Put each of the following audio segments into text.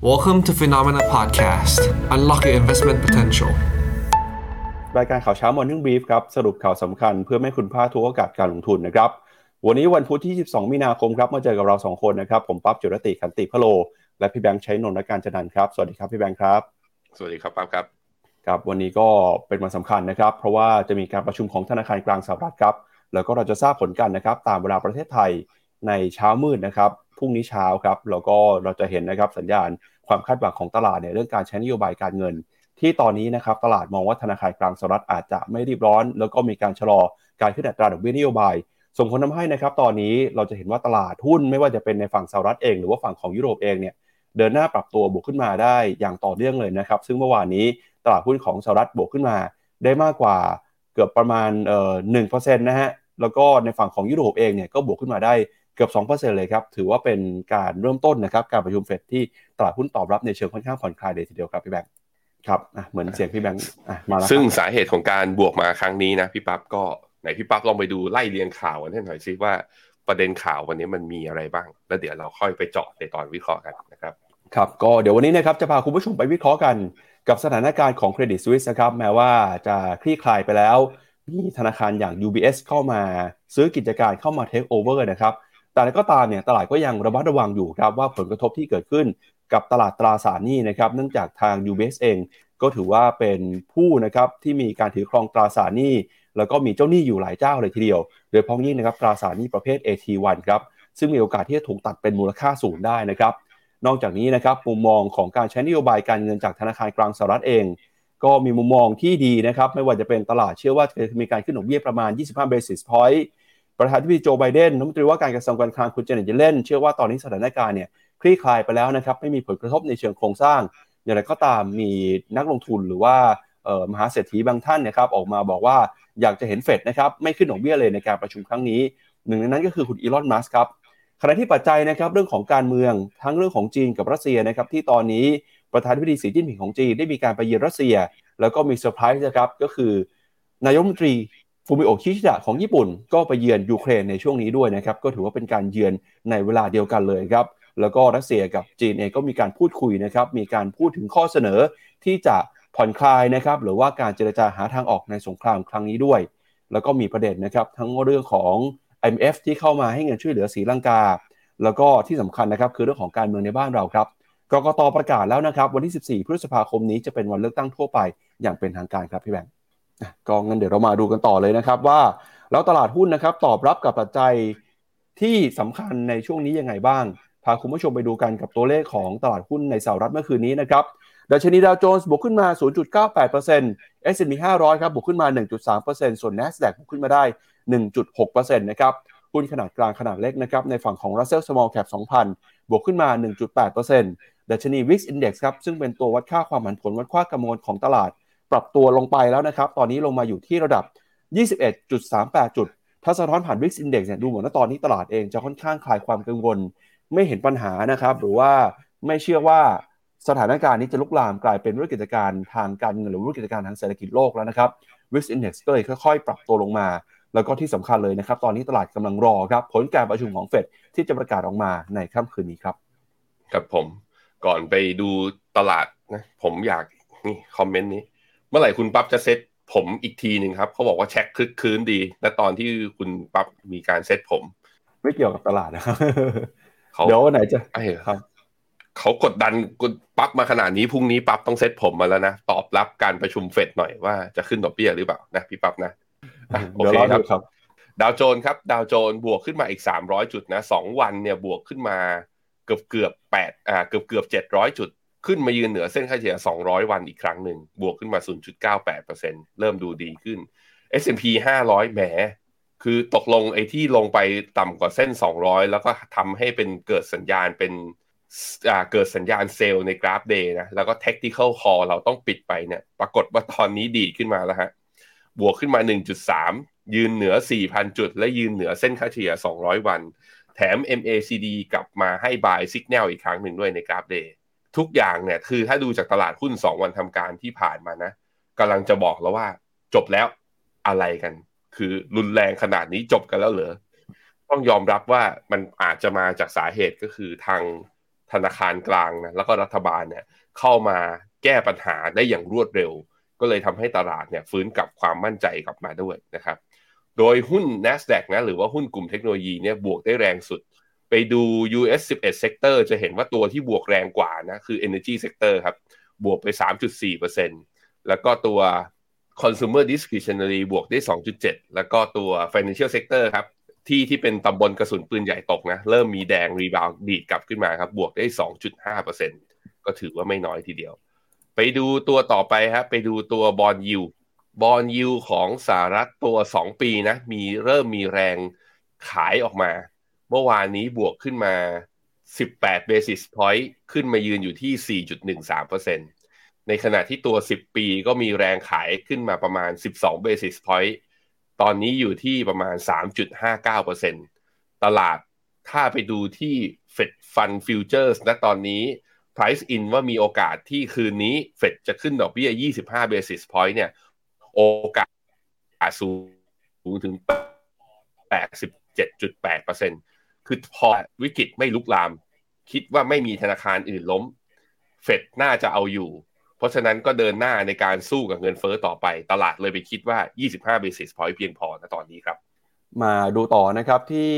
Welcome to Phenomena Podcast. Unlock your investment potential. รายการข่าวเช้า Morning Brief ครับ สรุปข่าวสำคัญเพื่อไม่คุณพลาดทุกโอกาสการลงทุนนะครับ วันนี้วันพุธที่ 22 มีนาคมครับ มาเจอกับเรา 2 คนนะครับ ผมปั๊บจุรติขันติพะโล และพี่แบงค์ใช้นนท์และการจันนันครับ สวัสดีครับพี่แบงค์ครับ สวัสดีครับปั๊บครับ ครับวันนี้ก็เป็นวันสำคัญนะครับ เพราะว่าจะมีการประชุมของธนาคารกลางสหรัฐครับ แล้วก็เราจะทราบผลกันนะครับ ตามเวลาประเทศไทยในเช้ามืดนะครับ พรุ่งนี้เช้าครับแล้วก็เราจะเห็นนะครับสัญญาณความคาดหวังของตลาดเนี่ยเรื่องการใช้นโยบายการเงิน ที่ตอนนี้นะครับตลาดมองว่าธนาคารกลางสหรัฐอาจจะไม่รีบร้อน แล้วก็มีการชะลอการขึ้นอัตราดอกเบี้ยนโยบายส่งผลทาให้นะครับตอนนี้เราจะเห็นว่าตลาดหุ้นไม่ว่าจะเป็นในฝั่งสหรัฐเอง หรือว่าฝั่งของยุโรปเองเนี่ยเดินหน้าปรับตัวบวกขึ้นมาได้อย่างต่อเนื่องเลยนะครับซึ่งเมื่อวานนี้ตลาดหุ้นของสหรัฐบวกขึ้นมา ได้มากกว่าเกือบประมาณเอ่อหนึ่งเปอร์เซ็นต์นะฮะแล้วก็ในฝั่งของยุโรปเองเนี่ยก็บวกขึ้นมาได้ เกือบ 2%เลยครับ ถือว่าเป็นการเริ่มต้นนะครับ การประชุมเฟดที่ตลาดหุ้นตอบรับในเชิงค่อนข้างผ่อนคลายเลยทีเดียวครับพี่แบงค์ครับเหมือนเสียงพี่แบงค์มาแล้วซึ่งสาเหตุของการบวกมาครั้งนี้นะพี่ปั๊บก็ไหนพี่ปั๊บลองไปดูไล่เรียงข่าวกันให้หน่อยซิว่าประเด็นข่าววันนี้มันมีอะไรบ้าง แล้วเดี๋ยวเราค่อยไปเจาะในตอนวิเคราะห์กันนะครับครับก็เดี๋ยววันนี้นะครับจะพาคุณผู้ชมไปวิเคราะห์กันกับสถานการณ์ของเครดิตสวิสนะครับแม้ว่าจะคลี่คลายไปแล้ว มีธนาคารอย่าง UBS เข้ามาซื้อกิจการเข้ามาเทคโอเวอร์นะครับ แต่ก็ตามเนี่ยตลาดก็ยังระมัดระวังอยู่ครับว่าผลกระทบที่เกิดขึ้นกับตลาดตราสารหนี้นะครับเนื่องจากทาง UBS เองก็ถือว่าเป็นผู้นะครับที่มีการถือครองตราสารหนี้แล้วก็มีเจ้าหนี้อยู่หลายเจ้าเลยทีเดียว โดยพ้องยิ่งนะครับตราสารหนี้ประเภท AT1 ครับซึ่งมีโอกาสที่จะถูกตัดเป็นมูลค่าศูนย์ได้นะครับ นอกจากนี้นะครับมุมมองของการใช้นโยบายการเงินจากธนาคารกลางสหรัฐเอง ก็มีมุมมองที่ดีนะครับไม่ว่าจะเป็นตลาดเชื่อว่าจะมีการขึ้นดอกเบี้ยประมาณ 25 basis point ประธานาธิบดีโจไบเดนรัฐมนตรีว่าการกระทรวงการคลังคุณเจเน็ตเยเลนเชื่อว่าตอนนี้สถานการณ์เนี่ยคลี่คลายไปแล้วนะครับไม่มีผลกระทบในเชิงโครงสร้าง อย่างไรก็ตามมีนักลงทุนหรือว่ามหาเศรษฐีบางท่านนะครับออกมาบอกว่าอยากจะเห็นเฟดนะครับไม่ขึ้นดอกเบี้ยเลยในการประชุมครั้งนี้ หนึ่งในนั้นก็คือคุณอีลอนมัสครับขณะที่ปัจจัยนะครับเรื่องของการเมืองทั้งเรื่องของจีนกับรัสเซียนะครับที่ตอนนี้ประธานาธิบดีสีจิ้นผิงของจีนได้มีการไปเยือนรัสเซีย แล้วก็มีเซอร์ไพรส์นะครับก็คือนายกรัฐมนตรี ฟูมิโอคิชิดะของญี่ปุ่น ก็ไปเยือนยูเครนในช่วงนี้ด้วยนะครับ ก็ถือว่าเป็นการเยือนในเวลาเดียวกันเลยครับ แล้วก็รัสเซียกับจีนเองก็มีการพูดคุยนะครับ มีการพูดถึงข้อเสนอที่จะผ่อนคลายนะครับ หรือว่าการเจรจาหาทางออกในสงครามครั้งนี้ด้วย แล้วก็มีประเด็นนะครับ ทั้งเรื่องของ IMF ที่เข้ามาให้เงินช่วยเหลือสีลังกา แล้วก็ที่สำคัญนะครับคือเรื่องของการเมืองในบ้านเราครับกกตประกาศแล้วนะครับ วันที่ 14 พฤษภาคมนี้จะเป็นวันเลือกตั้งทั่วไปอย่างเป็นทางการครับพี่แบงค์ ก็งั้นเดี๋ยวเรามาดูกันต่อเลยนะครับว่าแล้วตลาดหุ้นนะครับตอบรับกับปัจจัยที่สำคัญในช่วงนี้ยังไงบ้าง พาคุณผู้ชมไปดูกันกับตัวเลขของตลาดหุ้นในสหรัฐเมื่อคืนนี้นะครับดัชนีดาวโจนส์บวกขึ้นมา 0.98% S&P 500 ครับบวกขึ้นมา 1.3%ส่วน NASDAQ บวกขึ้นมาได้ 1.6%นะครับหุ้นขนาดกลางขนาดเล็กนะครับในฝั่งของ Russell Small Cap 2,000 บวกขึ้นมา 1.8%ดัชนี Wix Index ครับซึ่งเป็นตัววัดค่าความผันผวนวัดค่ากำมวลของตลาด ปรับตัวลงไปแล้วนะครับ ตอนนี้ลงมาอยู่ที่ระดับ 21.38 จุด ถ้าสะท้อนผ่าน Wix Index เนี่ยดูเหมือนว่าตอนนี้ตลาดเองจะค่อนข้างคลายความกังวล ไม่เห็นปัญหานะครับ หรือว่าไม่เชื่อว่าสถานการณ์นี้จะลุกลามกลายเป็นวิกฤตการณ์ทางการเงินหรือวิกฤตการณ์ทางเศรษฐกิจโลกแล้วนะครับ Wix Index ก็เลยค่อยๆ ปรับตัวลงมา แล้วก็ที่สำคัญเลยนะครับ ตอนนี้ตลาดกำลังรอครับ ผลการประชุมของเฟดที่จะประกาศออกมาในค่ำคืนนี้ครับครับผมก่อนไปดูตลาดนะผมอยากนี่คอมเมนต์นี้ เมื่อไหร่คุณปั๊บจะเซ็ตผมอีกทีหนึ่งครับเขาบอกว่าเช็คคลึกคืนดีและตอนที่คุณปั๊บมีการเซ็ตผม ไม่เกี่ยวกับตลาดนะครับเดี๋ยวไหนจะไอ้ครับเขากดดันคุณปั๊บมาขนาดนี้พรุ่งนี้ปั๊บต้องเซ็ตผมมาแล้วนะ ตอบรับการประชุมเฟดหน่อยว่าจะขึ้นดอกเบี้ยหรือเปล่านะพี่ปั๊บนะโอเคครับ ดาวโจนครับ ดาวโจนบวกขึ้นมาอีกสามร้อยจุดนะสองวันเนี่ยบวกขึ้นมาเกือบเกือบแปดอ่าเกือบเกือบเจ็ดร้อยจุด ขึ้นมายืนเหนือเส้นค่าเฉลี่ย 200 วันอีกครั้งหนึ่ง บวกขึ้นมา 0.98%เริ่มดูดีขึ้น S&P 500 แหม คือตกลงไอ้ที่ลงไปต่ำกว่าเส้น 200 แล้วก็ทำให้เป็นเกิดสัญญาณเป็นเกิดสัญญาณ sell ในกราฟ day นะ แล้วก็ technical call เราต้องปิดไปเนี่ย ปรากฏว่าตอนนี้ดีขึ้นมาแล้วฮะ บวกขึ้นมา 1.3 ยืนเหนือ 4,000 จุด และยืนเหนือเส้นค่าเฉลี่ย 200 วัน แถม MACD กลับมาให้ buy signal อีกครั้งหนึ่งด้วยในกราฟ day ทุกอย่างเนี่ยคือถ้าดูจากตลาดหุ้นสองวันทำการที่ผ่านมานะกำลังจะบอกแล้วว่า จบแล้วอะไรกัน คือรุนแรงขนาดนี้จบกันแล้วเหรอต้องยอมรับว่ามันอาจจะมาจากสาเหตุก็คือทางธนาคารกลางนะแล้วก็รัฐบาลเนี่ยเข้ามาแก้ปัญหาได้อย่างรวดเร็ว ก็เลยทำให้ตลาดเนี่ยฟื้นกลับความมั่นใจกลับมาด้วยนะครับ โดยหุ้น NASDAQ นะหรือว่าหุ้นกลุ่มเทคโนโลยีเนี่ยบวกได้แรงสุด ไปดู US 11 sector จะเห็นว่าตัวที่บวกแรงกว่านะคือ energy sector ครับ บวกไป 3.4%แล้วก็ตัว consumer discretionary บวกได้ 2.7 แล้วก็ตัว financial sector ครับ ที่ที่เป็นตำบลกระสุนปืนใหญ่ตกนะ เริ่มมีแรง rebound ดีดกลับขึ้นมาครับ บวกได้ 2.5%ก็ถือว่าไม่น้อยทีเดียว ไปดูตัวต่อไปครับ ไปดูตัว bond yield bond yield ของสหรัฐตัว 2 ปีนะ มีเริ่มมีแรงขายออกมา เมื่อวานนี้บวกขึ้นมา 18 basis point ขึ้นมายืนอยู่ที่ 4.13%ในขณะที่ตัว 10 ปีก็มีแรงขายขึ้นมาประมาณ 12 basis point ตอนนี้อยู่ที่ประมาณ 3.59%ตลาดถ้าไปดูที่ Fed Fund Futures ณตอนนี้ price in ว่ามีโอกาสที่คืนนี้ Fed จะขึ้นดอกเบี้ย 25 basis point เนี่ย โอกาสสูงถึง 87.8% คือพอวิกฤตไม่ลุกลาม คิดว่าไม่มีธนาคารอื่นล้ม เฟดน่าจะเอาอยู่ เพราะฉะนั้นก็เดินหน้าในการสู้กับเงินเฟ้อต่อไป ตลาดเลยไปคิดว่า 25 basis point เพียงพอนะตอนนี้ครับ มาดูต่อนะครับที่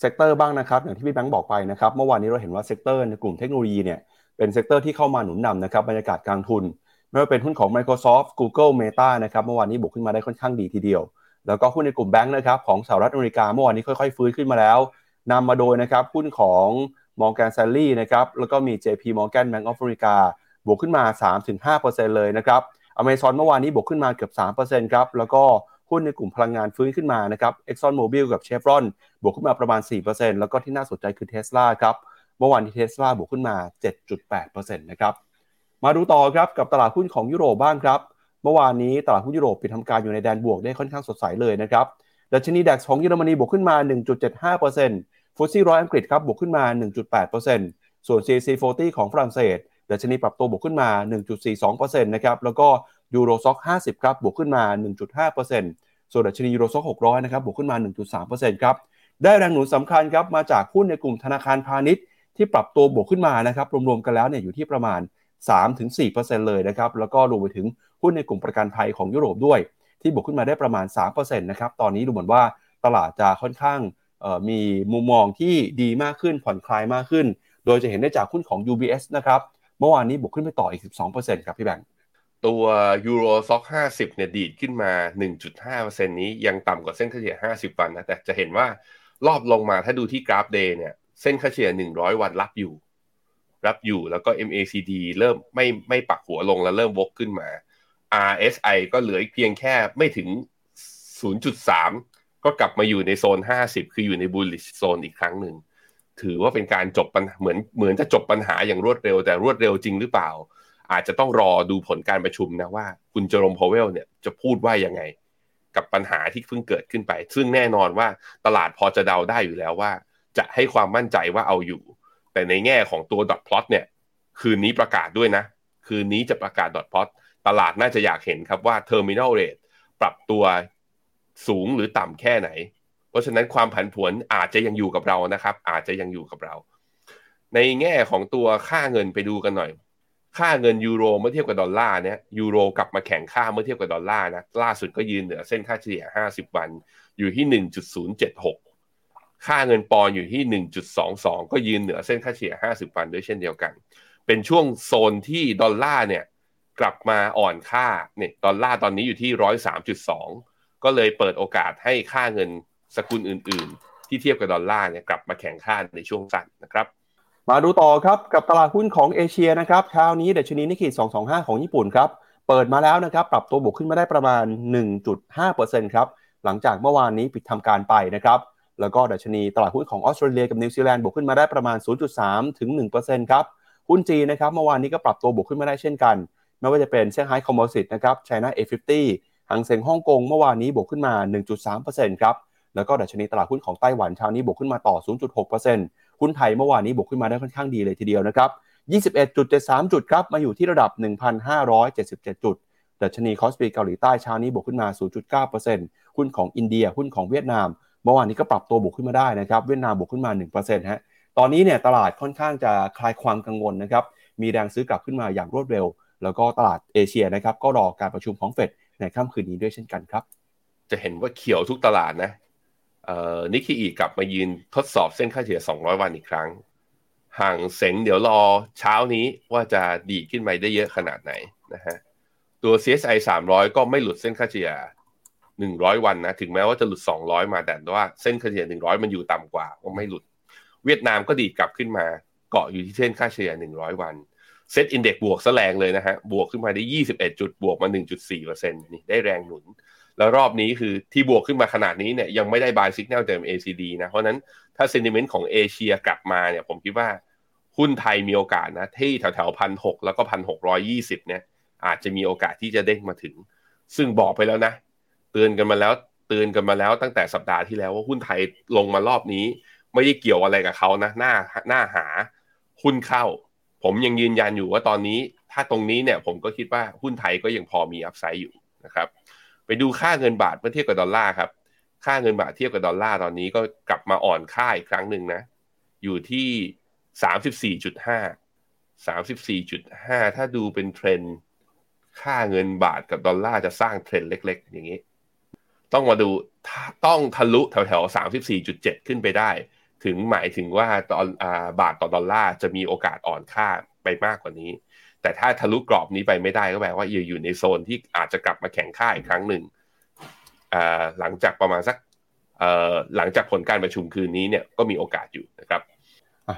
sector บ้างนะครับ อย่างที่พี่แบงค์บอกไปนะครับ เมื่อวานนี้เราเห็นว่า sector ในกลุ่มเทคโนโลยีเนี่ยเป็น sector ที่เข้ามาหนุนนำนะครับบรรยากาศการลงทุน ไม่ว่าเป็นหุ้นของ Microsoft Google Meta นะครับเมื่อวานนี้บวกขึ้นมาได้ค่อนข้างดีทีเดียว แล้วก็หุ้นในกลุ่มแบงค์นะครับของสหรัฐอเมริกาเมื่อวานนี้ค่อยๆ ฟื้นขึ้นมาแล้ว นำมาโดยนะครับหุ้นของ Morgan Stanley นะครับแล้วก็มี JP Morgan Bank of America บวกขึ้นมา 3-5%เลยนะครับ Amazon เมื่อวานนี้บวกขึ้นมาเกือบ 3%ครับแล้วก็หุ้นในกลุ่มพลังงานฟื้นขึ้นมานะครับ Exxon Mobil กับ Chevron บวกขึ้นมาประมาณ 4%แล้วก็ที่น่าสนใจคือ Tesla ครับ เมื่อวานที่ Tesla บวกขึ้นมา 7.8%นะครับ มาดูต่อครับกับตลาดหุ้นของยุโรปบ้างครับ เมื่อวานนี้ตลาดหุ้นยุโรปปิดทำการอยู่ในแดนบวกได้ค่อนข้างสดใสเลยนะครับ ดัชนีดัคของเยอรมนีบวกขึ้นมา 1.75% ฟุตซี่ร้อยอังกฤษครับบวกขึ้นมา 1.8%ส่วน CAC 40 ของฝรั่งเศสดัชนีปรับตัวบวกขึ้นมา 1.42%นะครับแล้วก็ยูโรซ็อก50 ครับบวกขึ้นมา 1.5%ส่วนดัชนียูโรซ็อก600 นะครับบวกขึ้นมา 1.3%ครับได้แรงหนุนสำคัญครับมาจากหุ้นในกลุ่มธนาคารพาณิชย์ ที่ปรับตัวบวกขึ้นมานะครับรวมๆกันแล้วเนี่ยอยู่ที่ประมาณ 3-4%เลยนะครับแล้วก็รวมไปถึงหุ้นในกลุ่มประกันภัยของยุโรปด้วย ที่บวกขึ้นมาได้ประมาณ 3%นะครับตอนนี้ดูเหมือนว่าตลาดจะค่อนข้าง มีมุมมองที่ดีมากขึ้นผ่อนคลายมากขึ้น โดยจะเห็นได้จากหุ้นของ UBS นะครับเมื่อวานนี้บวกขึ้นไปต่ออีก 12%ครับพี่แบงค์ตัวยูโรซ็อก50 เนี่ยดีดขึ้นมา 1.5%นี้ยังต่ำกว่าเส้นเฉลี่ย 50 วันนะ แต่จะเห็นว่ารอบลงมาถ้าดูที่กราฟเดย์เนี่ย เส้นเฉลี่ย 100 วันรับอยู่ รับอยู่แล้วก็ MACD เริ่มไม่ไม่ปักหัวลงแล้วเริ่มวกขึ้นมา RSI ก็เหลืออีกเพียงแค่ไม่ถึง 0.3 ก็กลับมาอยู่ในโซน 50 คืออยู่ใน bullish โซนอีกครั้งหนึ่ง ถือว่าเป็นการจบปัญหาเหมือนเหมือนจะจบปัญหาอย่างรวดเร็ว แต่รวดเร็วจริงหรือเปล่า อาจจะต้องรอดูผลการประชุมนะว่า คุณเจอร์มพาวเวลเนี่ยจะพูดว่ายังไง กับปัญหาที่เพิ่งเกิดขึ้นไป ซึ่งแน่นอนว่าตลาดพอจะเดาได้อยู่แล้วว่า จะให้ความมั่นใจว่าเอาอยู่ แต่ในแง่ของตัว dot plot เนี่ยคืนนี้ประกาศด้วยนะ คืนนี้จะประกาศ dot plot ตลาดน่าจะอยากเห็นครับว่า Terminal Rate ปรับตัว สูงหรือต่ำแค่ไหน เพราะฉะนั้นความผันผวนอาจจะยังอยู่กับเรานะครับ อาจจะยังอยู่กับเรา ในแง่ของตัวค่าเงินไปดูกันหน่อย ค่าเงินยูโรเมื่อเทียบกับดอลลาร์เนี่ยยูโรกลับมาแข็งค่าเมื่อเทียบกับดอลลาร์นะล่าสุดก็ยืนเหนือเส้นค่าเฉลี่ย 50 วันอยู่ที่ 1.076 ค่าเงินปอนด์อยู่ที่ 1.22 ก็ยืนเหนือเส้นค่าเฉลี่ย 50 วันด้วยเช่นเดียวกัน เป็นช่วงโซนที่ดอลลาร์เนี่ยกลับมาอ่อนค่าเนี่ยดอลลาร์ตอนนี้อยู่ที่ 103.2 ก็เลยเปิดโอกาสให้ค่าเงินสกุลอื่น ๆ ที่เทียบกับดอลลาร์เนี่ยกลับมาแข่งค่าในช่วงสั้นนะครับ มาดูต่อครับกับตลาดหุ้นของเอเชียนะครับเช้านี้ดัชนีนิกเกิล225 ของญี่ปุ่นครับเปิดมาแล้วนะครับปรับตัวบวกขึ้นมาได้ประมาณ 1.5%ครับหลังจากเมื่อวานนี้ปิดทำการไปนะครับแล้วก็ดัชนีตลาดหุ้นของออสเตรเลียกับนิวซีแลนด์บวกขึ้นมาได้ประมาณ 0.3 ถึง 1%ครับหุ้นจีนนะครับเมื่อวานนี้ก็ปรับตัวบวกขึ้นมาได้เช่นกัน ไม่ว่าจะเป็นเซี่ยงไฮ้ Composite นะครับไชน่า A50 ฮั่งเส็งฮ่องกงเมื่อวานนี้บวกขึ้นมา 1.3%ครับ แล้วก็ดัชนีตลาดหุ้นของไต้หวันเช้านี้บวกขึ้นมาต่อ 0.6%หุ้นไทยเมื่อวานนี้บวกขึ้นมาได้ค่อนข้างดีเลยทีเดียวนะครับ21.73 จุดครับ มาอยู่ที่ระดับ 1,577 จุด ดัชนีคอสปีเกาหลีใต้เช้านี้บวกขึ้นมา 0.9%หุ้นของอินเดีย หุ้นของเวียดนาม เมื่อวานนี้ก็ปรับตัวบวกขึ้นมาได้นะครับ เวียดนามบวกขึ้นมา 1%ฮะ ตอนนี้เนี่ยตลาดค่อนข้างจะคลายความกังวลนะครับ มีแรงซื้อกลับขึ้นมาอย่างรวดเร็ว แล้วก็ตลาดเอเชียนะครับก็รอการประชุมของเฟด ในค่ำคืนนี้ด้วยเช่นกันครับ จะเห็นว่าเขียวทุกตลาดนะเอ่อนิกเคอิกลับมายืนทดสอบเส้นค่าเฉลี่ย 200 วันอีกครั้ง ห่างเสงเดี๋ยวรอเช้านี้ว่าจะดีขึ้นไปได้เยอะขนาดไหนนะฮะตัว CSI 300 ก็ไม่หลุดเส้นค่าเฉลี่ย 100 วันนะ ถึงแม้ว่าจะหลุด 200 มาแต่ว่าเส้นค่าเฉลี่ย 100 มันอยู่ต่ำกว่าก็ไม่หลุด เวียดนามก็ดีดกลับขึ้นมา เกาะอยู่ที่เส้นค่าเฉลี่ย 100 วัน เซ็ตอินเด็กบวกแสลงเลยนะฮะ บวกขึ้นมาได้ 21 จุด บวกมา 1.4%นี่ได้แรงหนุน แล้วรอบนี้คือที่บวกขึ้นมาขนาดนี้เนี่ยยังไม่ได้บายสัญญาณจาก ACD นะ เพราะนั้นถ้าเซนิเมนต์ของเอเชียกลับมาเนี่ยผมคิดว่าหุ้นไทยมีโอกาสนะ ที่แถวแถวพันหแล้วก็พันหกร้อยี่สิบเนี่ยอาจจะมีโอกาสที่จะเด้งมาถึง ซึ่งบอกไปแล้วนะ เตือนกันมาแล้วเตือนกันมาแล้วตั้งแต่สัปดาห์ที่แล้วว่าหุ้นไทยลงมารอบนี้ ไม่ได้เกี่ยวอะไรกับเขานะหน้าหน้าหาหุ้นเข้า ผมยังยืนยันอยู่ว่าตอนนี้ถ้าตรงนี้เนี่ยผมก็คิดว่าหุ้นไทยก็ยังพอมี upside อยู่นะครับไปดูค่าเงินบาทเมื่อเทียบกับดอลลาร์ครับค่าเงินบาทเทียบกับดอลลาร์ตอนนี้ก็กลับมาอ่อนค่าอีกครั้งหนึ่งนะ อยู่ที่สามสิบสี่จุดห้าสามสิบสี่จุดห้าถ้าดูเป็นเทรนค่าเงินบาทกับดอลลาร์จะสร้างเทรนเล็ก ๆ อย่างนี้ ต้องมาดูต้องทะลุแถวๆสามสิบสี่จุดเจ็ดขึ้นไปได้ ถึงหมายถึงว่าตอนบาทต่อดอลลาร์จะมีโอกาสอ่อนค่าไปมากกว่านี้ แต่ถ้าทะลุกรอบนี้ไปไม่ได้ก็แปลว่าอยู่อยู่ในโซนที่อาจจะกลับมาแข่งค่าอีกครั้งหนึ่งหลังจากประมาณสักหลังจากผลการประชุมคืนนี้เนี่ยก็มีโอกาสอยู่นะครับ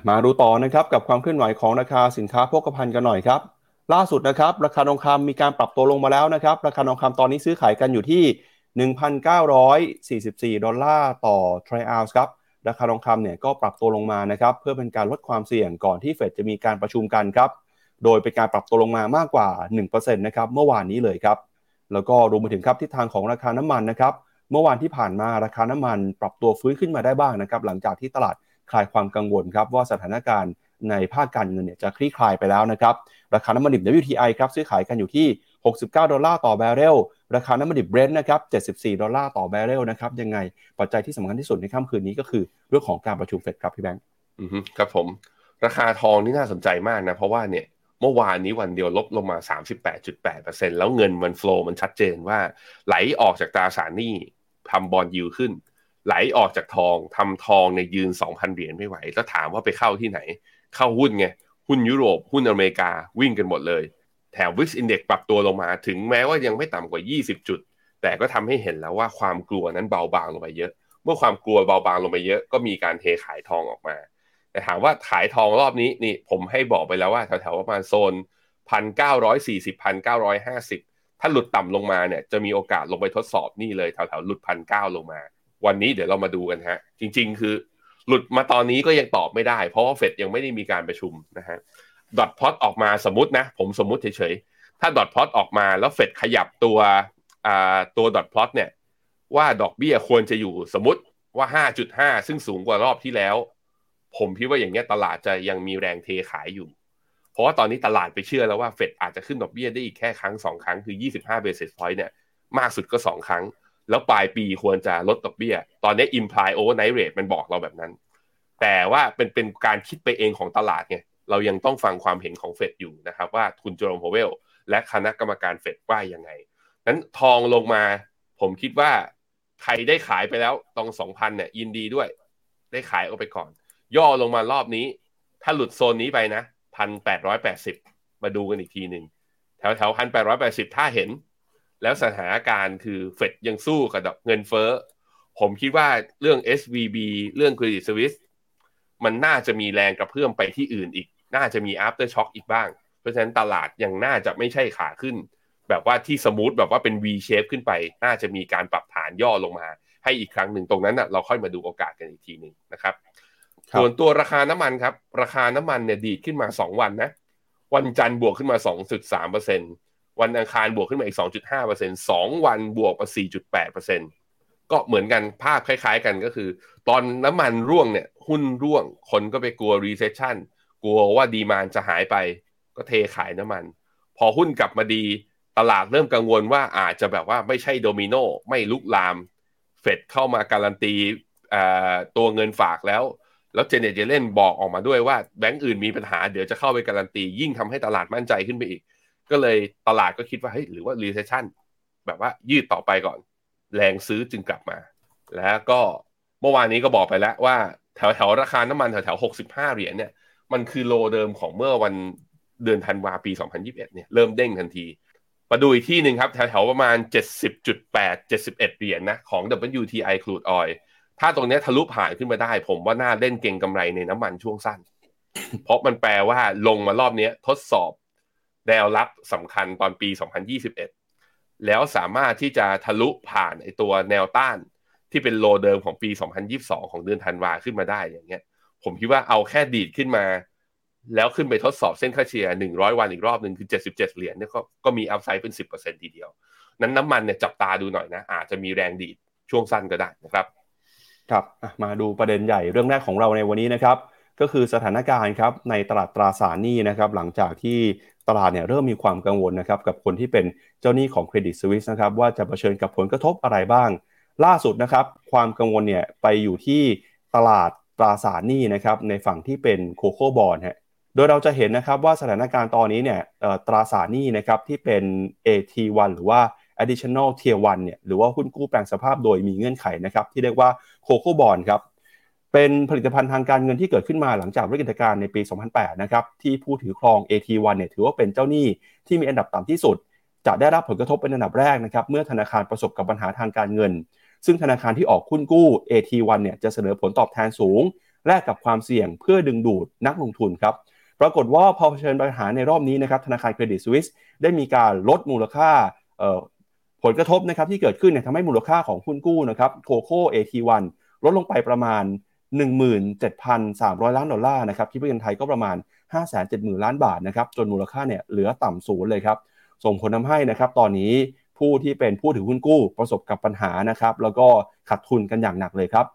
มาดูต่อนะครับกับความเคลื่อนไหวของราคาสินค้าโภคภัณฑ์กันหน่อยครับล่าสุดนะครับราคาทองคำมีการปรับตัวลงมาแล้วนะครับราคาทองคำตอนนี้ซื้อขายกันอยู่ที่ 1,944 ดอลลาร์ต่อทริอัลส์ครับ ราคาทองคำเนี่ยก็ปรับตัวลงมานะครับเพื่อเป็นการลดความเสี่ยงก่อนที่เฟดจะมีการประชุมกันครับโดยเป็นการปรับตัวลงมามากกว่า 1%นะครับเมื่อวานนี้เลยครับแล้วก็รวมไปถึงครับทิศทางของราคาน้ำมันนะครับเมื่อวานที่ผ่านมาราคาน้ำมันปรับตัวฟื้นขึ้นมาได้บ้างนะครับหลังจากที่ตลาดคลายความกังวลครับว่าสถานการณ์ในภาคการเงินเนี่ยจะคลี่คลายไปแล้วนะครับราคาน้ำมันดิบ WTI ครับซื้อขายกันอยู่ที่ 69 ดอลลาร์ต่อบาร์เรล ราคาน้ำมันดิบเบรนท์นะครับ 74 ดอลลาร์ต่อบาร์เรลนะครับ ยังไงปัจจัยที่สำคัญที่สุดในค่ำคืนนี้ก็คือเรื่องของการประชุมเฟดครับพี่แบงค์ครับผม ราคาทองนี่น่าสนใจมากนะ เพราะว่าเนี่ยเมื่อวานนี้วันเดียวลบลงมา 38.8%แล้วเงินมัน flow มันชัดเจนว่า ไหลออกจากตราสารหนี้ทำ bond yield ขึ้น ไหลออกจากทองทำทองเนี่ยยืน 2,000 เหรียญไม่ไหว แล้วถามว่าไปเข้าที่ไหน เข้าหุ้นไง หุ้นยุโรป หุ้นอเมริกาวิ่งกันหมดเลย แถววิกอินเด็กปรับตัวลงมาถึงแม้ว่ายังไม่ต่ำกว่า 20 จุด แต่ก็ทำให้เห็นแล้วว่าความกลัวนั้นเบาบางลงไปเยอะ เมื่อความกลัวเบาบางลงไปเยอะ ก็มีการเทขายทองออกมา แต่ถามว่าขายทองรอบนี้นี่ผมให้บอกไปแล้วว่าแถวๆประมาณโซนพันเก้าร้อยสี่สิบพันเก้าร้อยห้าสิบถ้าหลุดต่ำลงมาเนี่ยจะมีโอกาสลงไปทดสอบนี่เลยแถวๆหลุดพันเก้าลงมา วันนี้เดี๋ยวเรามาดูกันฮะ จริง ๆ คือ หลุดมาตอนนี้ก็ยังตอบไม่ได้ เพราะว่าเฟดยังไม่ได้มีการประชุมนะฮะ ดอทพอตออกมาสมมตินะ ผมสมมติเฉยๆ ถ้าดอทพอตออกมาแล้วเฟดขยับตัวตัวดอทพอตเนี่ยว่าดอกเบี้ยควรจะอยู่สมมติว่า 5.5 ซึ่งสูงกว่ารอบที่แล้ว ผมคิดว่าอย่างเงี้ยตลาดจะยังมีแรงเทขายอยู่ เพราะว่าตอนนี้ตลาดไปเชื่อแล้วว่าเฟดอาจจะขึ้นดอกเบี้ยได้อีกแค่ครั้งสองครั้งคือ 25 basis point เนี่ยมากสุดก็ 2 ครั้ง แล้วปลายปีควรจะลดดอกเบี้ย ตอนนี้ imply overnight rate มันบอกเราแบบนั้น แต่ว่าเป็นเป็นการคิดไปเองของตลาดไง เรายังต้องฟังความเห็นของเฟดอยู่นะครับ ว่าคุณโจรมโพเวลและคณะกรรมการเฟดว่ายังไงนั้นทองลงมา ผมคิดว่าใครได้ขายไปแล้วตองสองพันเนี่ยยินดีด้วย ได้ขายออกไปก่อน ย่อลงมารอบนี้ ถ้าหลุดโซนนี้ไปนะพันแปดร้อยแปดสิบมาดูกันอีกทีหนึ่งแถวแถวพันแปดร้อยแปดสิบถ้าเห็น แล้วสถานการณ์คือเฟดยังสู้กับเงินเฟ้อ ผมคิดว่าเรื่อง SVB เรื่อง Credit Suisse มันน่าจะมีแรงกระเพื่อมไปที่อื่นอีก น่าจะมี after shock อีกบ้าง เพราะฉะนั้นตลาดยังน่าจะไม่ใช่ขาขึ้น แบบว่าที่สมูทแบบว่าเป็น V shape ขึ้นไป น่าจะมีการปรับฐานย่อลงมา ให้อีกครั้งหนึ่งตรงนั้นนะเราค่อยมาดูโอกาสกันอีกทีหนึ่งนะครับส่วนตัวราคาน้ำมันครับ ราคาน้ำมันเนี่ยดีดขึ้นมา 2 วันนะ วันจันทร์บวกขึ้นมา 2.3%เวันอังคารบวกขึ้นมาอีก 2.5% 2 วันบวกมา 4.8%ก็เหมือนกันภาพคล้ายๆกันก็คือ ตอนน้ำมันร่วงเนี่ย หุ้นร่วง คนก็ไปกลัว recession กลัวว่าดีมานจะหายไป ก็เทขายน้ำมัน พอหุ้นกลับมาดีตลาดเริ่มกังวลว่าอาจจะแบบว่าไม่ใช่โดมิโนไม่ลุกลาม เฟดเข้ามาการันตีตัวเงินฝากแล้ว แล้วเจเน็ตเยลเลนบอกออกมาด้วยว่าแบงก์อื่นมีปัญหาเดี๋ยวจะเข้าไปการันตี ยิ่งทำให้ตลาดมั่นใจขึ้นไปอีก ก็เลยตลาดก็คิดว่าเฮ้ยหรือว่า recession แบบว่ายืดต่อไปก่อน แรงซื้อจึงกลับมา แล้วก็เมื่อวานนี้ก็บอกไปแล้วว่าแถวแถวราคาน้ำมันแถวแถวหกสิบห้าเหรียญเนี่ย มันคือ low เดิมของเมื่อวันเดือนธันวาปี 2021 เนี่ยเริ่มเด้งทันที มาดูอีกที่หนึ่งครับ แถวๆประมาณ 70.8 71 เหรียญนะของ WTI crude oil ถ้าตรงนี้ทะลุผ่านขึ้นมาได้ ผมว่าน่าเล่นเก่งกำไรในน้ำมันช่วงสั้น เพราะมันแปลว่าลงมารอบนี้ทดสอบแนวรับสำคัญตอนปี 2021 แล้วสามารถที่จะทะลุผ่านไอตัวแนวต้านที่เป็นโลเดิมของปี 2022 ของเดือนธันวาขึ้นมาได้อย่างเงี้ย ผมคิดว่าเอาแค่ดีดขึ้นมา แล้วขึ้นไปทดสอบเส้นค่าเฉลี่ย100 วันอีกรอบหนึ่งคือ 77 เหรียญเนี่ยก็ก็มีอัพไซด์เป็น 10%ทีเดียว นั้นน้ำมันเนี่ยจับตาดูหน่อยนะ อาจจะมีแรงดีดช่วงสั้นก็ได้นะครับ ครับมาดูประเด็นใหญ่เรื่องแรกของเราในวันนี้นะครับ ก็คือสถานการณ์ครับในตลาดตราสารหนี้นะครับหลังจากที่ตลาดเนี่ยเริ่มมีความกังวลนะครับกับคนที่เป็นเจ้าหนี้ของเครดิตสวิสนะครับว่าจะเผชิญกับผลกระทบอะไรบ้าง ล่าสุดนะครับความกังวลเนี่ยไปอยู่ที่ตลาด ตราสารหนี้นะครับในฝั่งที่เป็นโคโค่บอลฮะโดยเราจะเห็นนะครับว่าสถานการณ์ตอนนี้เนี่ยตราสารหนี้นะครับที่เป็น AT1 หรือว่า additional tier 1เนี่ยหรือว่าหุ้นกู้แปลงสภาพโดยมีเงื่อนไขนะครับที่เรียกว่าโคโค่บอลครับเป็นผลิตภัณฑ์ทางการเงินที่เกิดขึ้นมาหลังจากวิกฤตการณ์ในปี 2008 นะครับที่ผู้ถือครอง AT1 เนี่ยถือว่าเป็นเจ้าหนี้ที่มีอันดับต่ำที่สุด จะได้รับผลกระทบเป็นอันดับแรกนะครับเมื่อธนาคารประสบกับปัญหาทางการเงิน ซึ่งธนาคารที่ออกหุ้นกู้ AT1 เนี่ยจะเสนอผลตอบแทนสูง แลกกับความเสี่ยงเพื่อดึงดูดนักลงทุนครับปรากฏว่าพอเผชิญปัญหาในรอบนี้นะครับธนาคารเครดิตสวิสได้มีการลดมูลค่าผลกระทบนะครับที่เกิดขึ้นเนี่ยทำให้มูลค่าของหุ้นกู้นะครับโคโค่ AT1 ลดลงไปประมาณ 17,300 ล้านดอลลาร์นะครับคิดเป็นเงินไทยก็ประมาณ 570,000 ล้านบาทนะครับจนมูลค่าเนี่ยเหลือต่ำศูนย์เลยครับส่งผลทำให้นะครับตอนนี้ ผู้ที่เป็นผู้ถือหุ้นกู้ประสบกับปัญหานะครับแล้วก็ขาดทุนกันอย่างหนักเลยครับ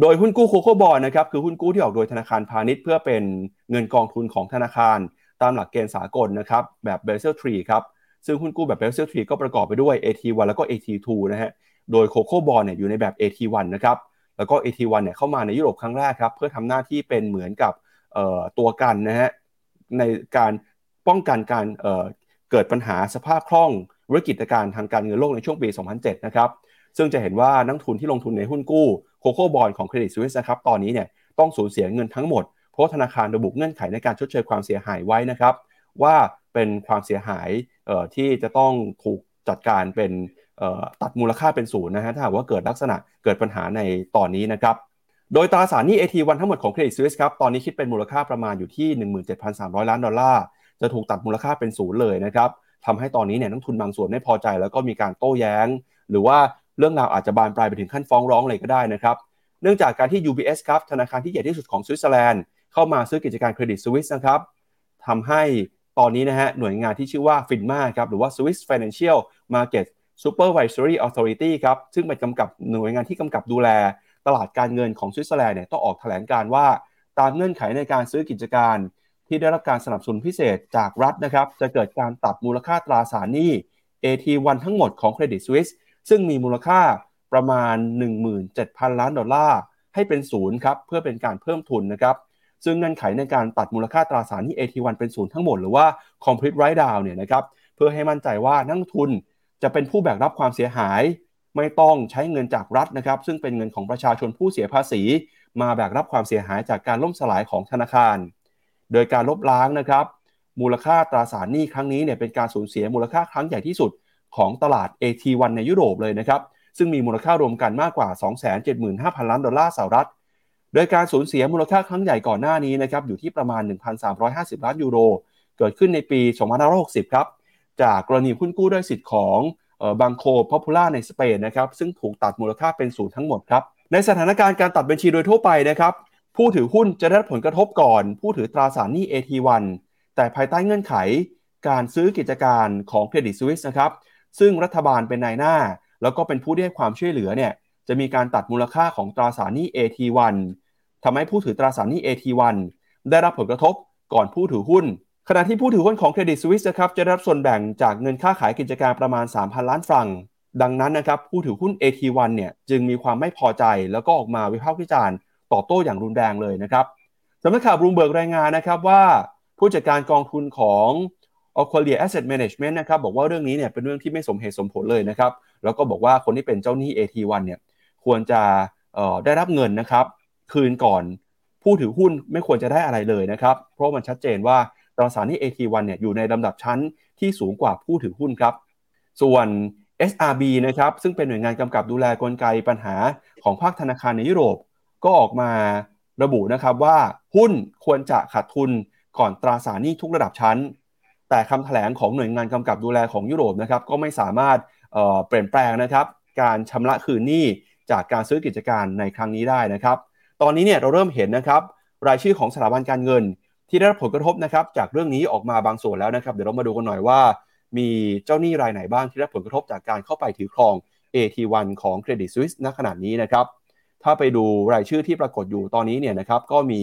โดยหุ้นกู้ CoCo Bond นะครับคือหุ้นกู้ที่ออกโดยธนาคารพาณิชย์เพื่อเป็นเงินกองทุนของธนาคาร ตามหลักเกณฑ์สากลนะครับแบบ Basel III ครับซึ่งหุ้นกู้แบบ Basel III ก็ประกอบไปด้วย AT1 แล้วก็ AT2 นะฮะ โดย CoCo Bond เนี่ยอยู่ในแบบ AT1 นะครับ แล้วก็ AT1 เนี่ยเข้ามาในยุโรปครั้งแรกครับ เพื่อทำหน้าที่เป็นเหมือนกับตัวกันนะฮะ ในการป้องกันการเเกิดปัญหาสภาพคล่อง วิกฤตการทางการเงินโลกในช่วงปี 2007 นะครับ ซึ่งจะเห็นว่านักทุนที่ลงทุนในหุ้นกู้โคโค่บอลของเครดิตสวิสนะครับ ตอนนี้เนี่ยต้องสูญเสียเงินทั้งหมด เพราะธนาคารระบุเงื่อนไขในการชดเชยความเสียหายไว้นะครับ ว่าเป็นความเสียหายที่จะต้องถูกจัดการเป็นตัดมูลค่าเป็นศูนย์นะฮะถ้าหากว่าเกิดลักษณะเกิดปัญหาในตอนนี้นะครับ โดยตราสารหนี้ AT1 ทั้งหมดของเครดิตสวิสครับตอนนี้คิดเป็นมูลค่าประมาณอยู่ที่ 17,300 ล้านดอลลาร์จะถูกตัดมูลค่าเป็นศูนย์เลยนะครับ ทำให้ตอนนี้เนี่ยนักลงทุนบางส่วนไม่พอใจ แล้วก็มีการโต้แย้ง หรือว่าเรื่องราวอาจจะบานปลายไปถึงขั้นฟ้องร้องเลยก็ได้นะครับเนื่องจากการที่ UBS ครับธนาคารที่ใหญ่ที่สุดของสวิตเซอร์แลนด์เข้ามาซื้อกิจการเครดิตสวิสนะครับทำให้ตอนนี้นะฮะหน่วยงานที่ชื่อว่า FINMA ครับหรือว่า Swiss Financial Market Supervisory Authority ครับซึ่งเป็นกำกับหน่วยงานที่กำกับดูแล ตลาดการเงินของสวิตเซอร์แลนด์เนี่ยต้องออกแถลงการว่า ตามเงื่อนไขในการซื้อกิจการ ที่ได้รับการสนับสนุนพิเศษจากรัฐนะครับจะเกิดการตัดมูลค่าตราสารหนี้ AT1 ทั้งหมดของ Credit Suisse ซึ่งมีมูลค่าประมาณ 17,000 ล้านดอลลาร์ให้เป็นศูนย์ครับเพื่อเป็นการเพิ่มทุนนะครับซึ่งเงื่อนไขในการตัดมูลค่าตราสารหนี้ AT1 เป็นศูนย์ทั้งหมดหรือว่า complete write down เนี่ยนะครับเพื่อให้มั่นใจว่านักทุนจะเป็นผู้แบกรับความเสียหาย ไม่ต้องใช้เงินจากรัฐนะครับ ซึ่งเป็นเงินของประชาชนผู้เสียภาษี มาแบกรับความเสียหายจากการล่มสลายของธนาคาร โดยการลบล้างนะครับมูลค่าตราสารหนี้ครั้งนี้เนี่ยเป็นการสูญเสียมูลค่าครั้งใหญ่ที่สุดของตลาด AT1 ในยุโรปเลยนะครับซึ่งมีมูลค่ารวมกันมากกว่า 275,000 ล้านดอลลาร์สหรัฐ โดยการสูญเสียมูลค่าครั้งใหญ่ก่อนหน้านี้นะครับอยู่ที่ประมาณ 1,350 ล้านยูโร เกิดขึ้นในปี 2560 ครับ จากกรณีหุ้นกู้ด้วยสิทธิ์ของบังโคพอพูล่าในสเปนนะครับซึ่งถูกตัดมูลค่าเป็นศูนย์ทั้งหมดครับในสถานการณ์การตัดบัญชีโดยทั่วไปนะครับ ผู้ถือหุ้นจะได้รับผลกระทบก่อน ผู้ถือตราสารหนี้ AT1 แต่ภายใต้เงื่อนไขการซื้อกิจการของเครดิตสวิสนะครับ ซึ่งรัฐบาลเป็นนายหน้า แล้วก็เป็นผู้ได้ความช่วยเหลือเนี่ยจะมีการตัดมูลค่าของตราสารหนี้ AT1 ทำให้ผู้ถือตราสารหนี้ AT1 ได้รับผลกระทบก่อนผู้ถือหุ้น ขณะที่ผู้ถือหุ้นของเครดิตสวิสนะครับจะได้รับส่วนแบ่งจากเงินค่าขายกิจการประมาณ 3,000 ล้านฟรังดังนั้นนะครับผู้ถือหุ้น AT1 เนี่ยจึงมีความไม่พอใจแล้วก็ออกมาวิพากษ์วิจารณ์ ตอบโต้อย่างรุนแรงเลยนะครับสำนักข่าวบลูเบิร์กรายงานนะครับว่าผู้จัดการกองทุนของ a q u a l i a Asset Management นะครับบอกว่าเรื่องนี้เนี่ยเป็นเรื่องที่ไม่สมเหตุสมผลเลยนะครับ แล้วก็บอกว่าคนที่เป็นเจ้าหนี้ AT1 เนี่ยควรจะได้รับเงินนะครับ คืนก่อนผู้ถือหุ้นไม่ควรจะได้อะไรเลยนะครับ เพราะมันชัดเจนว่าตราสารหนี้ AT1 เนี่ยอยู่ในลำดับชั้นที่สูงกว่าผู้ถือหุ้นครับ ส่วน SRB นะครับซึ่งเป็นหน่วยงานกำกับดูแลกลไกปัญหาของภาคธนาคารในยุโรป ก็ออกมาระบุนะครับว่าหุ้นควรจะขาดทุนก่อนตราสารหนี้ทุกระดับชั้น แต่คำแถลงของหน่วยงานกำกับดูแลของยุโรปนะครับก็ไม่สามารถเเปลี่ยนแปลงนะครับการชำระคืนหนี้จากการซื้อกิจการในครั้งนี้ได้นะครับ ตอนนี้เนี่ยเราเริ่มเห็นนะครับรายชื่อของสถาบันการเงิน ที่ได้รับผลกระทบนะครับจากเรื่องนี้ออกมาบางส่วนแล้วนะครับ เดี๋ยวเรามาดูกันหน่อยว่า มีเจ้าหนี้รายไหนบ้างที่ได้รับผลกระทบจากการเข้าไปถือครอง AT1 ของ Credit Suisse ณขณะนี้นะครับ ถ้าไปดูรายชื่อที่ปรากฏอยู่ตอนนี้เนี่ยนะครับก็มี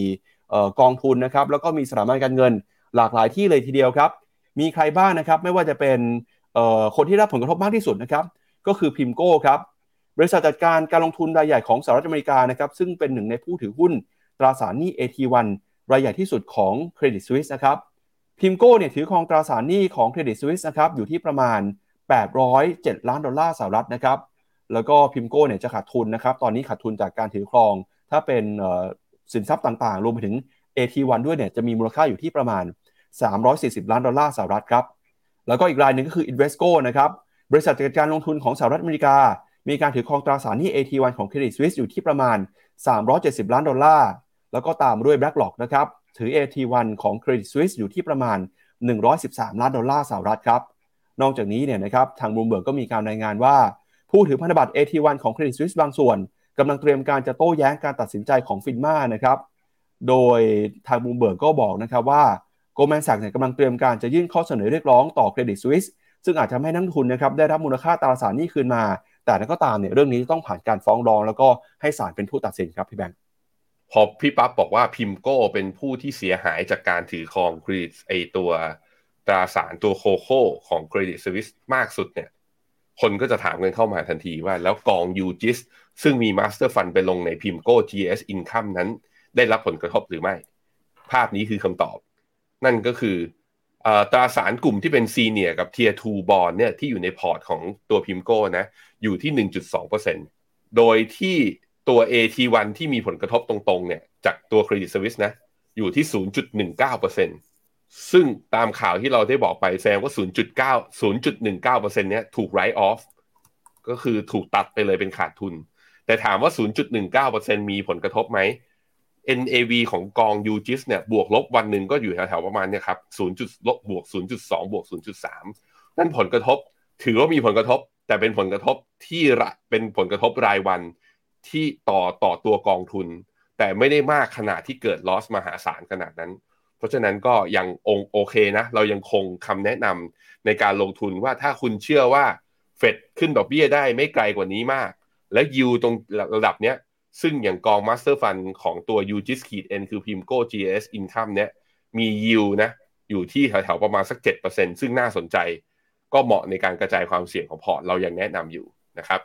กองทุนนะครับแล้วก็มีสถาบันการเงินหลากหลายที่เลยทีเดียวครับ มีใครบ้างนะครับไม่ว่าจะเป็นคนที่รับผลกระทบมากที่สุดนะครับก็คือ PIMCO ครับบริษัทจัดการการลงทุนรายใหญ่ของสหรัฐอเมริกานะครับซึ่งเป็นหนึ่งในผู้ถือหุ้นตราสารหนี้ AT1 รายใหญ่ที่สุดของ Credit Suisse นะครับ PIMCO เนี่ยถือครองตราสารหนี้ของ Credit Suisse นะครับอยู่ที่ประมาณ 807 ล้านดอลลาร์สหรัฐนะครับ แล้วก็ PIMCO เนี่ยจะขาดทุนนะครับตอนนี้ขาดทุนจากการถือครอง ถ้าเป็นสินทรัพย์ต่างๆ รวมไปถึง AT1 ด้วยเนี่ยจะมีมูลค่าอยู่ที่ประมาณ 340 ล้านดอลลาร์สหรัฐครับแล้วก็อีกรายหนึ่งก็คือ Invesco นะครับบริษัทจัดการลงทุนของสหรัฐอเมริกา มีการถือครองตราสารหนี้ AT1 ของ Credit Suisse อยู่ที่ประมาณ 370 ล้านดอลลาร์แล้วก็ตามด้วย BlackRock นะครับถือ AT1 ของ Credit Suisse อยู่ที่ประมาณ 113 ล้านดอลลาร์สหรัฐครับนอกจากนี้เนี่ยนะครับทางบูมเบิร์กก็มีการรายงานว่า ผู้ถือพันธบัตร AT1 ของ Credit Suisse บางส่วนกำลังเตรียมการจะโต้แย้งการตัดสินใจของ FINMA นะครับ โดยทางบูมเบิร์กก็บอกนะครับว่า Goldman Sachs เนี่ยกำลังเตรียมการจะยื่นข้อเสนอเรียกร้องต่อ Credit Suisse ซึ่งอาจจะให้นักลงทุนนะครับได้รับมูลค่าตราสารหนี้คืนมา แต่นั้นก็ตามเนี่ยเรื่องนี้ต้องผ่านการฟ้องร้อง แล้วก็ให้ศาลเป็นผู้ตัดสินครับพี่แบงค์พอพี่ปั๊บบอกว่า PIMCO เป็นผู้ที่เสียหายจากการถือครองเครดิตไอ้ตัวตราสารตัว CoCo ของ Credit Suisseมากสุดเนี่ย คนก็จะถามกันเข้ามาทันทีว่าแล้วกองยูจิสซึ่งมีมาสเตอร์ฟันไปลงในพิมโก้ GS Income นั้น ได้รับผลกระทบหรือไม่ ภาพนี้คือคำตอบ นั่นก็คือตราสารกลุ่มที่เป็น Senior กับ Tier 2 Bond เนี่ยที่อยู่ในพอร์ตของตัว PIMCO นะอยู่ที่ 1.2%โดยที่ตัว AT1 ที่มีผลกระทบตรงๆเนี่ยจากตัว Credit Suisse นะอยู่ที่ 0.19% ซึ่งตามข่าวที่เราได้บอกไปแสดงว่า 0.9 0.19%เนี้ยถูกไรออฟก็คือถูกตัดไปเลยเป็นขาดทุน แต่ถามว่า 0.19%มีผลกระทบไหม NAV ของกอง UGIS เนี่ยบวกลบวันหนึ่งก็อยู่แถวๆประมาณเนี่ยครับ0จุดลบบวก 0.2 บวก 0.3 นั่นผลกระทบ ถือว่ามีผลกระทบ แต่เป็นผลกระทบที่เป็นผลกระทบรายวันที่ต่อต่อตัวกองทุน แต่ไม่ได้มากขนาดที่เกิดลอสมหาศาลขนาดนั้น ราะฉะนั้นก็ยังองโอเคนะ เรายังคงคำแนะนำในการลงทุนว่าถ้าคุณเชื่อว่าเฟดขึ้นดอกเบี้ยได้ไม่ไกลกว่านี้มาก และยูตรงระดับเนี้ยซึ่งอย่างกอง Master Fund ของตัว UGIS ขีด N คือ PIMCO GS Income เนี้ยมียิวนะอยู่ที่แถวๆประมาณสัก 7%ซึ่งน่าสนใจ ก็เหมาะในการกระจายความเสี่ยงของพอร์ตเรายังแนะนำอยู่นะครับ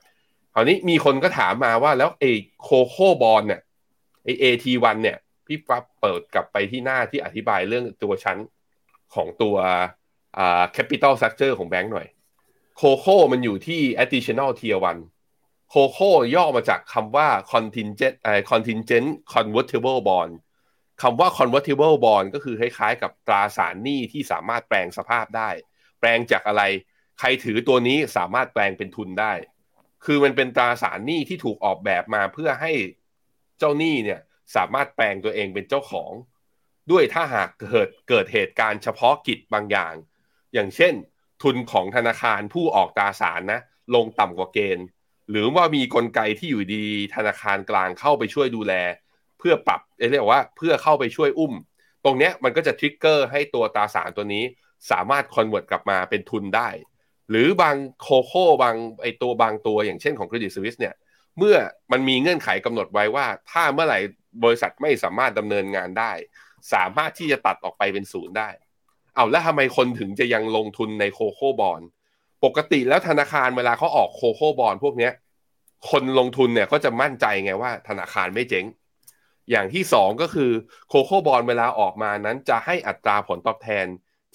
คราวนี้มีคนก็ถามมาว่าแล้วไอ้โคโค่บอลเนี่ยไอ้ AT1 เนี่ย พี่ปั๊บเปิดกลับไปที่หน้าที่อธิบายเรื่องตัวชั้นของตัวอ่า capital structure ของแบงก์หน่อย โคโค่มันอยู่ที่ additional tier 1โคโค่ย่อมาจากคำว่า contingent เอ่อ contingent convertible bond คำว่า convertible bond ก็คือคล้ายๆ กับตราสารหนี้ที่สามารถแปลงสภาพได้ แปลงจากอะไร ใครถือตัวนี้สามารถแปลงเป็นทุนได้ คือมันเป็นตราสารหนี้ที่ถูกออกแบบมาเพื่อให้เจ้าหนี้เนี่ย สามารถแปลงตัวเองเป็นเจ้าของ ด้วยถ้าหากเกิดเกิดเหตุการณ์เฉพาะกิจบางอย่าง อย่างเช่น ทุนของธนาคารผู้ออกตราสารนะ ลงต่ำกว่าเกณฑ์ หรือว่ามีกลไกที่อยู่ดีธนาคารกลางเข้าไปช่วยดูแล เพื่อปรับเรียกว่าเพื่อเข้าไปช่วยอุ้ม ตรงนี้มันก็จะ trigger ให้ตัวตราสารตัวนี้ สามารถ convert กลับมาเป็นทุนได้ หรือบาง CoCo บางไอ้ตัวบางตัวอย่างเช่นของ Credit Suisse เนี่ย เมื่อมันมีเงื่อนไขกำหนดไว้ว่า ถ้าเมื่อไหร่บริษัทไม่สามารถดำเนินงานได้ สามารถที่จะตัดออกไปเป็นศูนย์ได้ เอาแล้วทำไมคนถึงจะยังลงทุนใน CoCo Bond ปกติแล้วธนาคารเวลาเขาออก CoCo Bond พวกเนี้ย คนลงทุนเนี่ยก็จะมั่นใจไงว่า ธนาคารไม่เจ๊ง อย่างที่สองก็คือโคโค่บอลเวลาออกมานั้นจะให้อัตราผลตอบแทน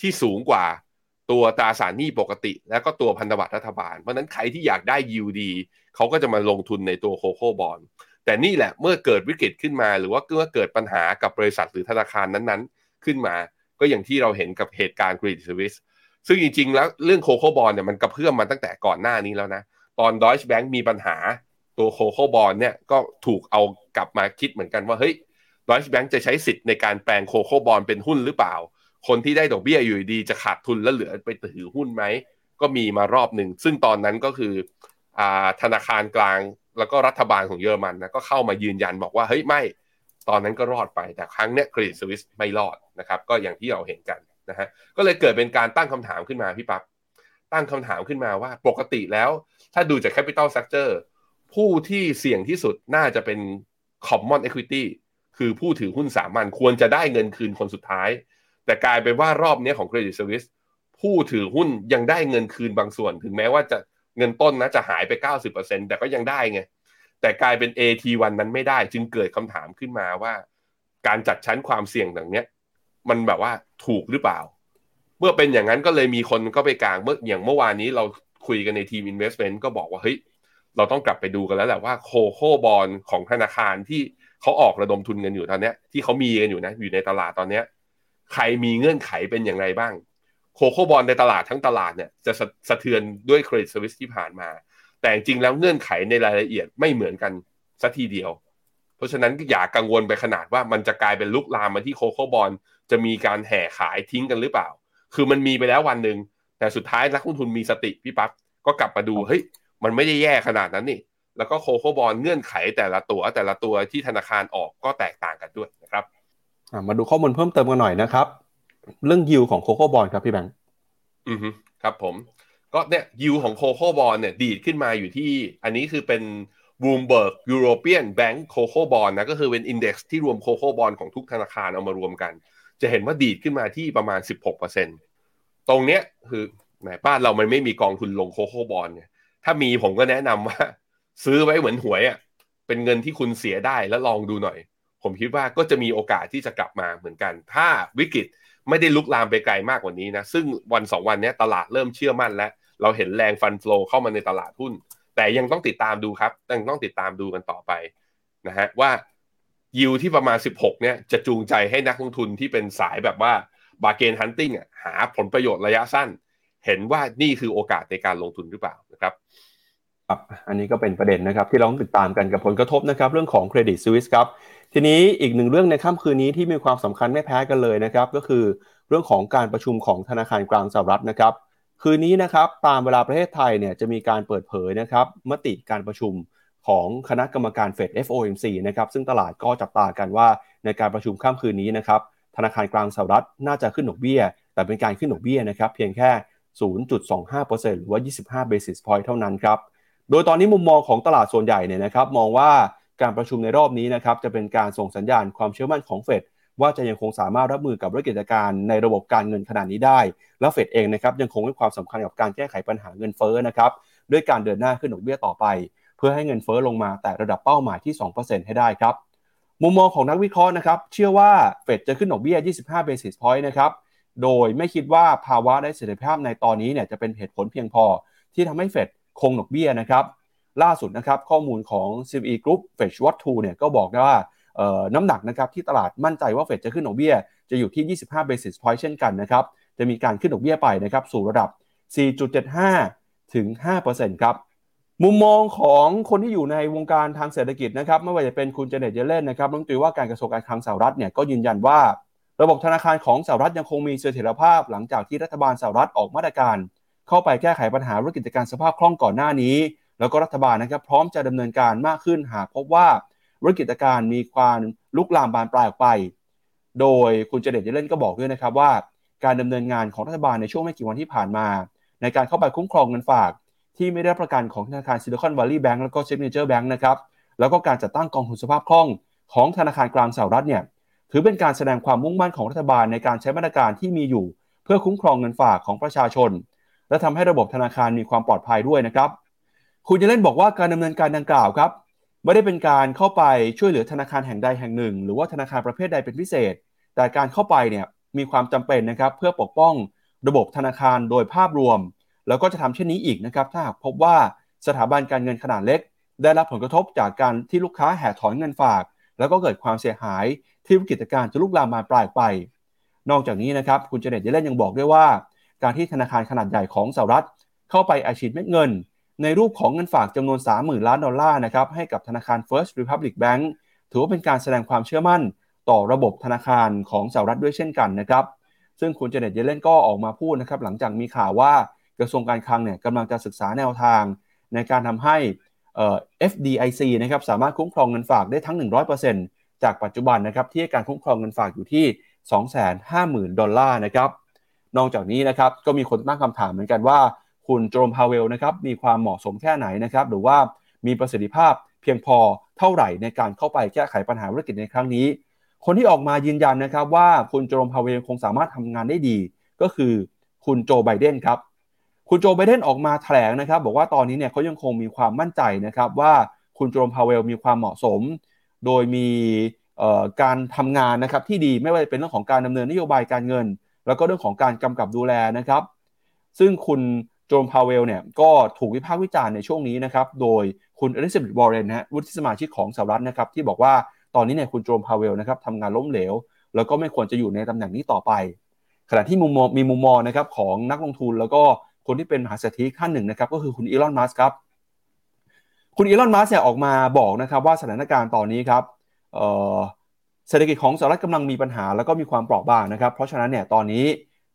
ที่สูงกว่าตัวตราสารหนี้ปกติ แล้วก็ตัวพันธบัตรรัฐบาล เพราะนั้นใครที่อยากได้ยิวดี เขาก็จะมาลงทุนในตัวโคโค่บอลแต่นี่แหละเมื่อเกิดวิกฤตขึ้นมา หรือว่าเมื่อเกิดปัญหากับบริษัทหรือธนาคารนั้นๆ ขึ้นมา ก็อย่างที่เราเห็นกับเหตุการณ์ครดิตสวิสซึ่งจริงๆ แล้วเรื่องโคโค่บอลเนี่ยมันกระเพื่อมมาตั้งแต่ก่อนหน้านี้แล้วนะ ตอนดอยช์แบงก์มีปัญหาตัวโคโค่บอลเนี่ยก็ถูกเอากลับมาคิดเหมือนกันว่าเฮ้ยดอยช์แบงก์จะใช้สิทธิ์ในการแปลงโคโค่บอลเป็นหุ้นหรือเปล่า คนที่ได้ดอกเบี้ยอยู่ดีจะขาดทุนแล้วเหลือไปถือหุ้นไหมก็มีมารอบหนึ่งซึ่งตอนนั้นก็คือ ธนาคารกลางแล้วก็รัฐบาลของเยอรมันนะก็เข้ามายืนยันบอกว่าเฮ้ยไม่ตอนนั้นก็รอดไปแต่ครั้งเนี้ยเครดิตสวิสไม่รอดนะครับก็อย่างที่เราเห็นกันนะฮะก็เลยเกิดเป็นการตั้งคำถามขึ้นมาพี่ปับ๊บตั้งคำถามขึ้นมาว่าปกติแล้ว ถ้าดูจาก Capital Structure ผู้ที่เสี่ยงที่สุดน่าจะเป็น Common Equity คือผู้ถือหุ้นสามัญควรจะได้เงินคืนคนสุดท้าย แต่กลายเป็นว่ารอบนี้ของ Credit Suisse ผู้ถือหุ้นยังได้เงินคืนบางส่วน ถึงแม้ว่าจะ เงินต้นนะจะหายไป 90%แต่ก็ยังได้ไง แต่กลายเป็น AT1 นั้นไม่ได้ จึงเกิดคำถามขึ้นมาว่า การจัดชั้นความเสี่ยงอย่างเนี้ย มันแบบว่าถูกหรือเปล่า เมื่อเป็นอย่างนั้นก็เลยมีคนก็ไปกลางเมื่ออย่างเมื่อวานนี้เราคุยกันในทีม Investment ก็บอกว่าเฮ้ยเราต้องกลับไปดูกันแล้วแหละว่าโคโคบอลของธนาคารที่เขาออกระดมทุนกันอยู่ตอนเนี้ยที่เขามีกันอยู่นะ อยู่ในตลาดตอนเนี้ยใครมีเงื่อนไขเป็นอย่างไรบ้าง โคโคบอลในตลาดทั้งตลาดเนี่ยจะสะเทือนด้วยเครดิตสวิสที่ผ่านมา แต่จริงแล้วเงื่อนไขในรายละเอียดไม่เหมือนกันสัทีเดียว เพราะฉะนั้นอย่ากังวลไปขนาดว่ามันจะกลายเป็นลุกลามมาที่โคโคบอลจะมีการแห่ขายทิ้งกันหรือเปล่า คือมันมีไปแล้ววันหนึ่งแต่สุดท้ายนักลงทุนมีสติพี่ปั๊บก็กลับมาดูเฮ้ยมันไม่ได้แย่ขนาดนั้นนี่แล้วก็โคโคบอลเงื่อนไขแต่ละตัวแต่ละตัวที่ธนาคารออกก็แตกต่างกันด้วยนะครับมาดูข้อมูลเพิ่มเติมกันหน่อยนะครับ เรื่องยิวของโคโค่บอลครับพี่แบงค์อือฮึครับผม ก็เนี่ยยิวของโคโค่บอลเนี่ยดีดขึ้นมาอยู่ที่ อันนี้คือเป็น Bloomberg European Bank Coco Bond นะก็คือเป็นอินเด็กซ์ที่รวมโคโค่บอลของทุกธนาคารเอามารวมกัน จะเห็นว่าดีดขึ้นมาที่ประมาณ 16%ตรงเนี้ยคือแหมบ้านเรามันไม่มีกองทุนลงโคโค่บอลเนี่ยถ้ามีผมก็แนะนำว่า ซื้อไว้เหมือนหวยอะ่ะเป็นเงินที่คุณเสียได้แล้วลองดูหน่อย ผมคิดว่าก็จะมีโอกาสที่จะกลับมาเหมือนกัน ถ้าวิกฤต ไม่ได้ลุกลามไปไกลมากกว่านี้นะซึ่งวันสองวันนี้ตลาดเริ่มเชื่อมั่นแล้ว เราเห็นแรงฟันฟลอเข้ามาในตลาดหุ้น แต่ยังต้องติดตามดูครับยังต้องติดตามดูกันต่อไปนะฮะว่ายิวที่ประมาณ 16เนี่ยจะจูงใจให้นักลงทุนที่เป็นสายแบบว่าบาเกนฮันติงหาผลประโยชน์ระยะสั้น เห็นว่านี่คือโอกาสในการลงทุนหรือเปล่านะครับ ครับอันนี้ก็เป็นประเด็นนะครับที่เราต้องติดตามกันกับผลกระทบนะครับเรื่องของเครดิตสวิสครับทีนี้อีกหนึ่งเรื่องในค่ำคืนนี้ที่มีความสำคัญไม่แพ้กันเลยนะครับก็คือเรื่องของการประชุมของธนาคารกลางสหรัฐนะครับคืนนี้นะครับตามเวลาประเทศไทยเนี่ยจะมีการเปิดเผยนะครับมติการประชุมของคณะกรรมการเฟด FOMC นะครับซึ่งตลาดก็จับตากันว่าในการประชุมค่ำคืนนี้นะครับธนาคารกลางสหรัฐน่าจะขึ้นดอกเบี้ย แต่เป็นการขึ้นดอกเบี้ยนะครับเพียงแค่ 0.25%หรือว่า 25 basis point เท่านั้นครับ โดยตอนนี้มุมมองของตลาดส่วนใหญ่เนี่ยนะครับมองว่าการประชุมในรอบนี้นะครับจะเป็นการส่งสัญญาณความเชื่อมั่นของเฟดว่าจะยังคงสามารถรับมือกับวิกฤตการณ์ในระบบการเงินขนาดนี้ได้ และเฟดเองนะครับยังคงให้ความสำคัญกับการแก้ไขปัญหาเงินเฟ้อนะครับด้วยการเดินหน้าขึ้นดอกเบี้ยต่อไป เพื่อให้เงินเฟ้อลงมาแต่ระดับเป้าหมายที่ 2%ให้ได้ครับมุมมองของนักวิเคราะห์นะครับเชื่อว่าเฟดจะขึ้นดอกเบี้ย 25 basis point นะครับโดยไม่คิดว่าภาวะได้เสถียรภาพในตอนนี้เนี่ยจะเป็นเหตุผลเพียงพอที่ทำให้เฟด คงดอกเบี้ยนะครับล่าสุดนะครับข้อมูลของ CBE Group Fetch What to เนี่ยก็บอกว่าน้ำหนักนะครับที่ตลาดมั่นใจว่าเฟดจะขึ้นดอกเบี้ย จะอยู่ที่ 25 basis point เช่นกันนะครับจะมีการขึ้นดอกเบี้ยไปนะครับสู่ระดับ 4.75 ถึง 5%ครับมุมมองของคนที่อยู่ในวงการทางเศรษฐกิจนะครับไม่ว่าจะเป็นคุณเจเน็ตเยเลนนะครับรัฐมนตรีว่าการกระทรวงการคลังสหรัฐเนี่ยก็ยืนยันว่า ระบบธนาคารของสหรัฐยังคงมีเสถียรภาพ หลังจากที่รัฐบาลสหรัฐออกมาตรการ เข้าไปแก้ไขปัญหาวิกฤตการสภาพคล่องก่อนหน้านี้ แล้วก็รัฐบาลนะครับพร้อมจะดำเนินการมากขึ้นหากพบว่าวิกฤตการณ์มีความลุกลามบานปลายออกไป โดยคุณเจเน็ตเยลเลนก็บอกด้วยนะครับว่า การดำเนินงานของรัฐบาลในช่วงไม่กี่วันที่ผ่านมา ในการเข้าไปคุ้มครองเงินฝาก ที่ไม่ได้ประกันของธนาคาร Silicon Valley Bank แล้วก็ Signature Bank นะครับแล้วก็การจัดตั้งกองทุนสภาพคล่องของธนาคารกลางสหรัฐเนี่ยถือเป็นการแสดงความมุ่งมั่นของรัฐบาลในการใช้มาตรการที่มีอยู่ เพื่อคุ้มครองเงินฝากของประชาชน และทำให้ระบบธนาคารมีความปลอดภัยด้วยนะครับ คุณจะเล่นบอกว่าการดำเนินการดังกล่าวครับไม่ได้เป็นการเข้าไปช่วยเหลือธนาคารแห่งใดแห่งหนึ่ง หรือว่าธนาคารประเภทใดเป็นพิเศษ แต่การเข้าไปเนี่ยมีความจำเป็นนะครับเพื่อปกป้องระบบธนาคารโดยภาพรวม แล้วก็จะทำเช่นนี้อีกนะครับถ้าหากพบว่าสถาบันการเงินขนาดเล็ก ได้รับผลกระทบจากการที่ลูกค้าแห่ถอนเงินฝาก แล้วก็เกิดความเสียหายที่วิกฤตการณ์จะลุกลามมาปลายไป นอกจากนี้นะครับคุณเจเน็ตเยเลนยังบอกด้วยว่า การที่ธนาคารขนาดใหญ่ของสหรัฐ เข้าไปอาชีพเม็ดเงิน ในรูปของเงินฝากจำนวน 30,000 ล้านดอลลาร์นะครับให้กับธนาคาร First Republic Bank ถือว่าเป็นการแสดงความเชื่อมั่นต่อระบบธนาคารของสหรัฐด้วยเช่นกันนะครับซึ่งคุณเจเน็ตเยเลนก็ออกมาพูดนะครับหลังจากมีข่าวว่ากระทรวงการคลังเนี่ยกำลังจะศึกษาแนวทาง ในการทำให้ FDIC นะครับสามารถคุ้มครองเงินฝากได้ทั้ง 100%จากปัจจุบันนะครับที่การคุ้มครองเงินฝากอยู่ที่ 250,000 ดอลลาร์นะครับ นอกจากนี้นะครับก็มีคนตั้งคำถามเหมือนกันว่า คุณโจมพาเวลนะครับมีความเหมาะสมแค่ไหนนะครับหรือว่ามีประสิทธิภาพเพียงพอเท่าไหร่ในการเข้าไปแก้ไขปัญหาธุรกิจในครั้งนี้ คนที่ออกมายืนยันนะครับว่าคุณโจมพาเวลคงสามารถทำงานได้ดี ก็คือคุณโจไบเดนครับคุณโจไบเดนออกมาแถลงนะครับ บอกว่าตอนนี้เนี่ยเขายังคงมีความมั่นใจนะครับว่าคุณเจอโรมพาวเวลมีความเหมาะสม โดยมีการทำงานนะครับที่ดีไม่ว่าจะเป็นเรื่องของการดำเนินนโยบายการเงิน แล้วก็เรื่องของการกำกับดูแลนะครับ ซึ่งคุณเจอโรมพาวเวลเนี่ยก็ถูกวิพากษ์วิจารณ์ในช่วงนี้นะครับ โดยคุณอลิซาเบธวอร์เรนนะวุฒิสมาชิกของสหรัฐนะครับ ที่บอกว่าตอนนี้เนี่ยคุณเจอโรมพาวเวลนะครับทำงานล้มเหลว แล้วก็ไม่ควรจะอยู่ในตำแหน่งนี้ต่อไป ขณะที่มุมมองมีมุมมองนะครับของนักลงทุนแล้วก็คนที่เป็นมหาเศรษฐีท่านหนึ่งนะครับก็คือคุณอีลอนมัสก์ครับคุณอีลอนมัสก์เนี่ยออกมาบอกนะครับว่าสถานการณ์ตอนนี้ครับ เศรษฐกิจของสหรัฐกำลังมีปัญหาแล้วก็มีความเปราะบางนะครับ เพราะฉะนั้นเนี่ยตอนนี้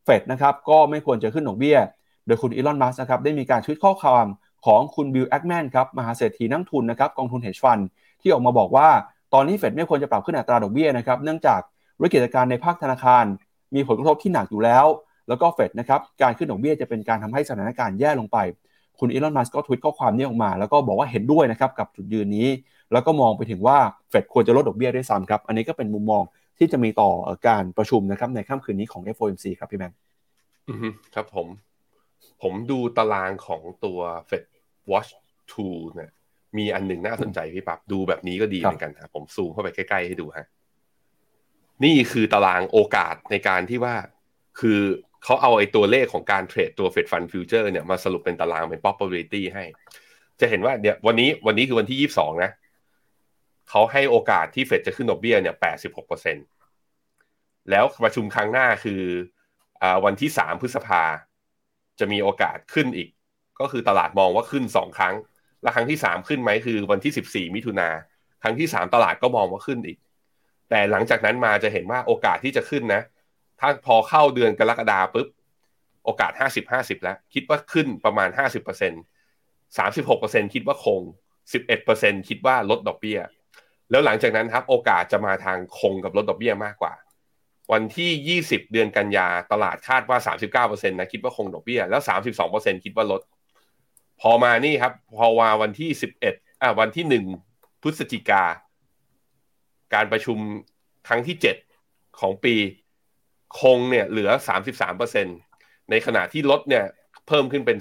เฟดนะครับก็ไม่ควรจะขึ้นดอกเบี้ย โดยคุณอีลอน มัสก์นะครับได้มีการชุดข้อความของคุณบิลแอคแมนครับมหาเศรษฐีนักลงทุนนะครับกองทุน Hedge Fund ที่ออกมาบอกว่า ตอนนี้เฟดไม่ควรจะปรับขึ้นอัตราดอกเบี้ยนะครับเนื่องจากวิกฤตการณ์ในภาคธนาคาร มีผลกระทบที่หนักอยู่แล้ว แล้วก็เฟดนะครับการขึ้นดอกเบี้ยจะเป็นการทำให้สถานการณ์แย่ลงไป คุณอีลอน มัสก็ทวิตข้อความนี้ออกมา แล้วก็บอกว่าเห็นด้วยนะครับกับจุดยืนนี้ แล้วก็มองไปถึงว่าเฟดควรจะลดดอกเบี้ยด้วยซ้ำครับ อันนี้ก็เป็นมุมมองที่จะมีต่อการประชุมนะครับในค่ำคืนนี้ของ FOMC ครับพี่แบงค์ครับผม ผมดูตารางของตัว Fed Watch 2เนี่ยมีอันหนึ่งน่าสนใจพี่ปับดูแบบนี้ก็ดีเหมือนกันครับผมซูมเข้าไปใกล้ ๆ ให้ดูฮะนี่คือตารางโอกาสในการที่ว่า คือเขาเอาไอ้ตัวเลขของการเทรดตัว Fed Fund Future เนี่ยมาสรุปเป็นตารางเป็น probability ให้ จะเห็นว่าเนี่ยวันนี้วันนี้คือวันที่ยี่สิบสองนะ เขาให้โอกาสที่เฟดจะขึ้นดอกเบี้ยเนี่ยแปดสิบหกเปอร์เซ็นแล้วประชุมครั้งหน้าคืออวันที่สามพฤษภา จะมีโอกาสขึ้นอีก ก็คือตลาดมองว่าขึ้นสองครั้ง และครั้งที่สามขึ้นไหมคือวันที่สิบสี่มิถุนาครั้งที่สามตลาดก็มองว่าขึ้นอีก แต่หลังจากนั้นมาจะเห็นว่าโอกาสที่จะขึ้นนะ ถ้าพอเข้าเดือนกรกฎาปุ๊บ โอกาสห้าสิบห้าสิบแล้ว คิดว่าขึ้นประมาณห้าสิบเปอร์เซ็นสามสิบหกเปอร์เซ็นคิดว่าคงสิบเอ็ดเปอร์เซ็นคิดว่าลดดอกเบี้ย แล้วหลังจากนั้นครับโอกาสจะมาทางคงกับลดดอกเบี้ยมากกว่า วันที่ 20 เดือนกันยาตลาดคาดว่า 39%นะคิดว่าคงดอกเบี้ย แล้ว 32%คิดว่าลด พอมานี่ครับ พอมาวันที่ 11อ่าวันที่ 1 พฤศจิกา การประชุมครั้งที่ 7 ของปีคงเนี่ยเหลือ 33%ในขณะที่ลดเนี่ยเพิ่มขึ้นเป็น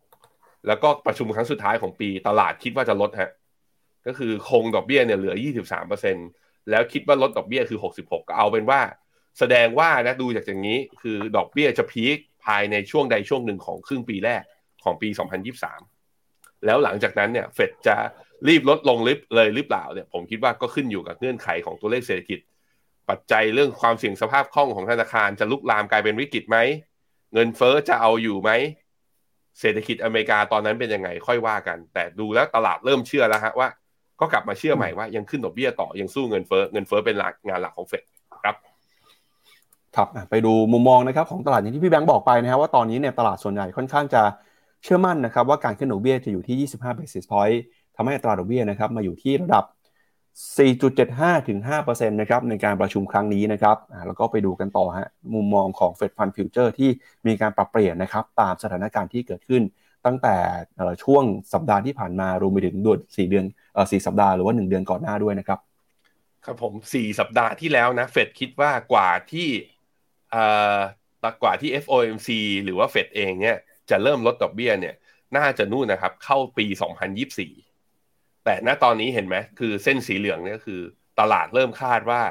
46 แล้วก็ประชุมครั้งสุดท้ายของปีตลาดคิดว่าจะลดฮะ ก็คือคงดอกเบี้ยเนี่ยเหลือ 23%แล้วคิดว่าลดดอกเบี้ยคือ 66 ก็เอาเป็นว่า แสดงว่านะดูจากอย่างนี้คือดอกเบี้ยจะพีคภายในช่วงใดช่วงหนึ่งของครึ่งปีแรกของปี 2023 แล้วหลังจากนั้นเนี่ยเฟดจะรีบลดลงลิฟเลยหรือเปล่าเนี่ยผมคิดว่าก็ขึ้นอยู่กับเงื่อนไขของตัวเลขเศรษฐกิจ ปัจจัยเรื่องความเสี่ยงสภาพคล่องของธนาคารจะลุกลามกลายเป็นวิกฤตไหมเงินเฟอ้อจะเอาอยู่ไหมเศรษฐกิจอเมริกาตอนนั้นเป็นยังไงค่อยว่ากัน แต่ดูแล้วตลาดเริ่มเชื่อแล้วฮะว่า ก็กลับมาเชื่อใหม่ว่ายังขึ้นดอกเบี้ยต่อยังสู้เงินเฟ้อเงินเฟ้อเป็นหลักงานหลักของเฟดครับครับไปดูมุมมองนะครับของตลาดอย่างที่พี่แบงค์บอกไปนะครับว่าตอนนี้เนี่ยตลาดส่วนใหญ่ค่อนข้างจะเชื่อมั่นนะครับว่าการขึ้นดอกเบี้ยจะอยู่ที่ 25 basis point ทำให้อัตราดอกเบี้ยนะครับมาอยู่ที่ระดับ 4.75 ถึง5%นะครับในการประชุมครั้งนี้นะครับแล้วก็ไปดูกันต่อฮะมุมมองของ Fed Fund Future ที่มีการปรับเปลี่ยนนะครับตามสถานการณ์ที่เกิดขึ้น ตั้งแต่ช่วงสัปดาห์ที่ผ่านมารวมไปถึงเดือนสี่เดือนสี่สัปดาห์หรือว่าหนึ่งเดือนก่อนหน้าด้วยนะครับ ครับผมสี่สัปดาห์ที่แล้วนะเฟดคิดว่ากว่าที่กว่าที่ FOMC หรือว่าเฟดเองเนี่ยจะเริ่มลดดอกเบี้ยเนี่ย น่าจะนู่นนะครับ เข้าปี 2024 แต่ณตอนนี้เห็นไหมคือเส้นสีเหลืองเนี่ยคือตลาดเริ่มคาดว่า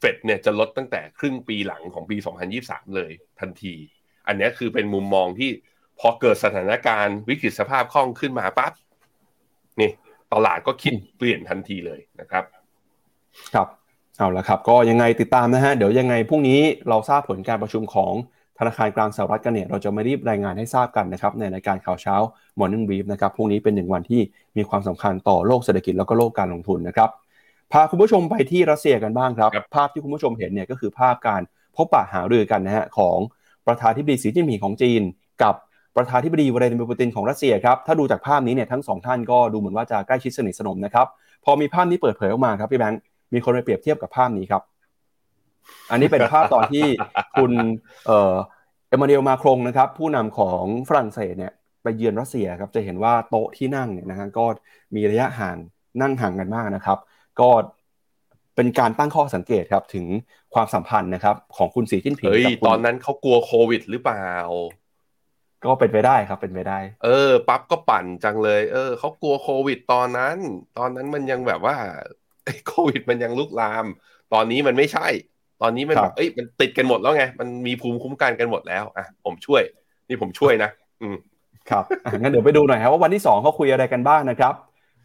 เฟดเนี่ยจะลดตั้งแต่ครึ่งปีหลังของปี 2023 เลยทันที อันนี้คือเป็นมุมมองที่ พอเกิดสถานการณ์วิกฤตสภาพคล่องขึ้นมาปั๊บนี่ตลาดก็คิดเปลี่ยนทันทีเลยนะครับ ครับเอาละครับ ก็ยังไงติดตามนะฮะเดี๋ยวยังไงพรุ่งนี้เราทราบผลการประชุมของธนาคารกลางสหรัฐกันเนี่ยเราจะมารีบรายงานให้ทราบกันนะครับในรายการข่าวเช้า Morning Brief นะครับพรุ่งนี้เป็นหนึ่งวันที่มีความสำคัญต่อโลกเศรษฐกิจแล้วก็โลกการลงทุนนะครับพาคุณผู้ชมไปที่รัสเซียกันบ้างครับครับ ภาพที่คุณผู้ชมเห็นเนี่ยก็คือภาพการพบปะหารือกันนะฮะของประธานธิบดีสีจิ้นผิงของจีน กับ ประธานธิบดีวลาดิเมียร์ปูตินของรัสเซียครับถ้าดูจากภาพนี้เนี่ยทั้งสองท่านก็ดูเหมือนว่าจะใกล้ชิดสนิทสนมนะครับพอมีภาพนี้เปิดเผยออกมาครับพี่แบงค์มีคนไปเปรียบเทียบกับภาพนี้ครับ อันนี้เป็นภาพตอนที่คุณเอ่อเอมานูเอลมาครงนะครับ ผู้นำของฝรั่งเศสเนี่ยไปเยือนรัสเซียครับจะเห็นว่าโต๊ะที่นั่งเนี่ยนะฮะก็มีระยะห่างนั่งห่างกันมากนะครับ ก็เป็นการตั้งข้อสังเกตครับถึงความสัมพันธ์นะครับ ของคุณสีจิ้นผิงเฮ้ยกับคุณตอนนั้นเขากลัวโควิดหรือเปล่า ก็เป็นไปได้ครับเป็นไปได้ เออ ปั๊บก็ปั่นจังเลย เออเขากลัวโควิดตอนนั้น ตอนนั้นมันยังแบบว่าไอ้โควิดมันยังลุกลาม ตอนนี้มันไม่ใช่ ตอนนี้มันคแบรับบเอ้ยมันติดกันหมดแล้วไง มันมีภูมิคุ้มกันกันหมดแล้วอะผมช่วย นี่ผมช่วยนะ อืมครับอะงั้นเดี๋ยวไปดูหน่อยครับว่าวันที่2เขาคุยอะไรกันบ้างนะครับ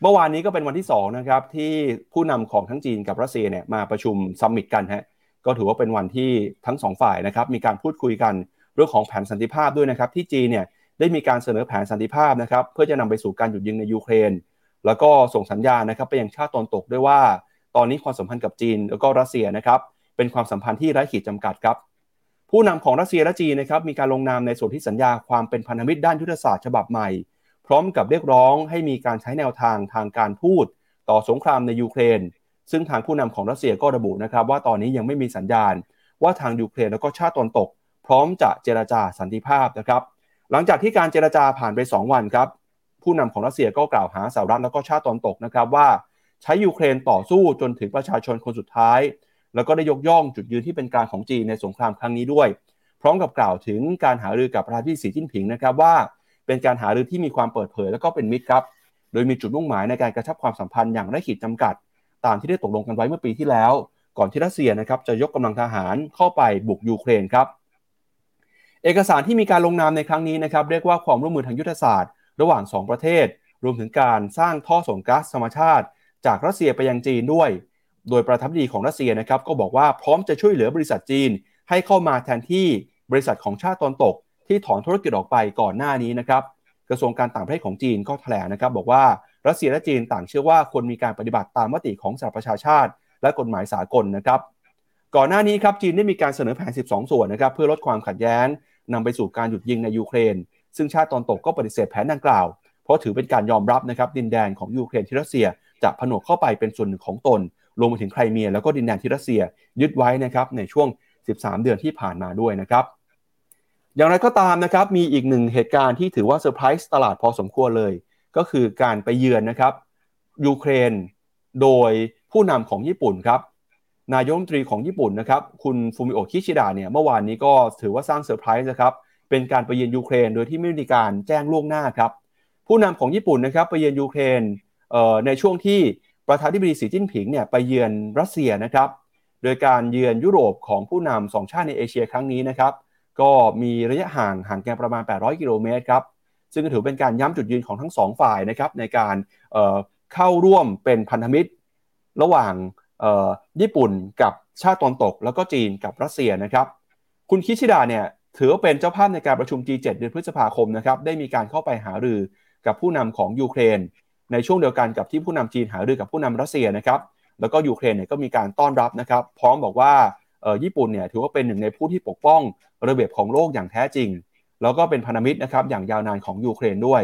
เมื่อวานนี้ก็เป็นวันที่2นะครับที่ผู้นำของทั้งจีนกับรัสเซียเนี่ยมาประชุมซัมมิตกันฮะก็ถือว่าเป็นวันที่ทั้งสองฝ่ายนะครับมีการพูดคุยกัน เรื่องของแผนสันติภาพด้วยนะครับที่จีนเนี่ยได้มีการเสนอแผนสันติภาพนะครับเพื่อจะนำไปสู่การหยุดยิงในยูเครน แล้วก็ส่งสัญญาณนะครับไปยังชาติตะวันตกด้วยว่า ตอนนี้ความสัมพันธ์กับจีนแล้วก็รัสเซียนะครับเป็นความสัมพันธ์ที่ไร้ขีดจำกัดครับผู้นำของรัสเซียและจีนนะครับมีการลงนามในส่วนที่สัญญาความเป็นพันธมิตรด้านยุทธศาสตร์ฉบับใหม่ พร้อมกับเรียกร้องให้มีการใช้แนวทางทางการทูตต่อสงครามในยูเครน ซึ่งทางผู้นำของรัสเซียก็ระบุนะครับว่าตอนนี้ยังไม่มีสัญญาณ ว่าทางยูเครนแล้วก็ชาติตะวันตก พร้อมจะเจรจาสันติภาพนะครับ หลังจากที่การเจรจาผ่านไป 2 วันครับ ผู้นำของรัสเซียก็กล่าวหาสหรัฐแล้วก็ชาติตะวันตกนะครับว่าใช้ยูเครนต่อสู้จนถึงประชาชนคนสุดท้าย แล้วก็ได้ยกย่องจุดยืนที่เป็นกลางของจีนในสงครามครั้งนี้ด้วย พร้อมกับกล่าวถึงการหารือกับประธานที่สีจิ้นผิงนะครับว่า เป็นการหารือที่มีความเปิดเผย แล้วก็เป็นมิตรครับโดยมีจุดมุ่งหมายในการกระชับความสัมพันธ์อย่างไร้ขีดจำกัด ตามที่ได้ตกลงกันไว้เมื่อปีที่แล้ว ก่อนที่รัสเซียนะครับจะยกกำลังทหารเข้าไปบุกยูเครนครับ เอกสารที่มีการลงนามในครั้งนี้นะครับเรียกว่าความร่วมมือทางยุทธศาสตร์ ระหว่าง 2 ประเทศ รวมถึงการสร้างท่อส่งก๊าซธรรมชาติ จากรัสเซียไปยังจีนด้วย โดยประธานาธิบดีของรัสเซียนะครับก็บอกว่าพร้อมจะช่วยเหลือบริษัทจีน ให้เข้ามาแทนที่บริษัทของชาติตะวันตก ที่ถอนธุรกิจออกไปก่อนหน้านี้นะครับกระทรวงการต่างประเทศของจีนก็แถลงนะครับบอกว่ารัสเซียและจีนต่างเชื่อว่าควรมีการปฏิบัติตามมติของสหประชาชาติ และกฎหมายสากลนะครับก่อนหน้านี้ครับจีนได้มีการเสนอแผน 12 ส่วนนะครับเพื่อลดความขัดแย้ง นำไปสู่การหยุดยิงในยูเครน ซึ่งชาติตอนตกก็ปฏิเสธแผนดังกล่าว เพราะถือเป็นการยอมรับนะครับดินแดนของยูเครนที่รัสเซียจะผนวกเข้าไปเป็นส่วนหนึ่งของตนรวมไปถึงไครเมียแล้วก็ดินแดนที่รัสเซียยึดไว้นะครับในช่วง 13 เดือนที่ผ่านมาด้วยนะครับอย่างไรก็ตามนะครับมีอีกหนึ่งเหตุการณ์ที่ถือว่าเซอร์ไพรส์ตลาดพอสมควรเลย ก็คือการไปเยือนนะครับยูเครน โดยผู้นำของญี่ปุ่นครับ นายกรัฐมนตรีของญี่ปุ่นนะครับคุณฟูมิโอะคิชิดะเนี่ยเมื่อวานนี้ก็ถือว่าสร้างเซอร์ไพรส์นะครับเป็นการไปเยือนยูเครนโดยที่ไม่มีการแจ้งล่วงหน้าครับผู้นำของญี่ปุ่นนะครับไปเยือนยูเครนเอ่อในช่วงที่ประธานาธิบดีสีจิ้นผิงเนี่ยไปเยือนรัสเซียนะครับโดยการเยือนยุโรปของผู้นำสองชาติในเอเชียครั้งนี้นะครับก็มีระยะห่างห่างกันประมาณ 800 กิโลเมตรครับซึ่งถือเป็นการย้ำจุดยืนของทั้งสองฝ่ายนะครับในการเอ่อเข้าร่วมเป็นพันธมิตร ระหว่าง ญี่ปุ่นกับชาติตะวันตก แล้วก็จีนกับรัสเซียนะครับ คุณคิชิดะเนี่ยถือว่าเป็นเจ้าภาพในการประชุม G7 เดือนพฤษภาคมนะครับได้มีการเข้าไปหารือกับผู้นำของยูเครน ในช่วงเดียวกันกับที่ผู้นำจีนหารือกับผู้นำรัสเซียนะครับแล้วก็ยูเครนเนี่ยก็มีการต้อนรับนะครับพร้อมบอกว่าญี่ปุ่นเนี่ยถือว่าเป็นหนึ่งในผู้ที่ปกป้องระเบียบของโลกอย่างแท้จริง แล้วก็เป็นพันธมิตรนะครับอย่างยาวนานของยูเครนด้วย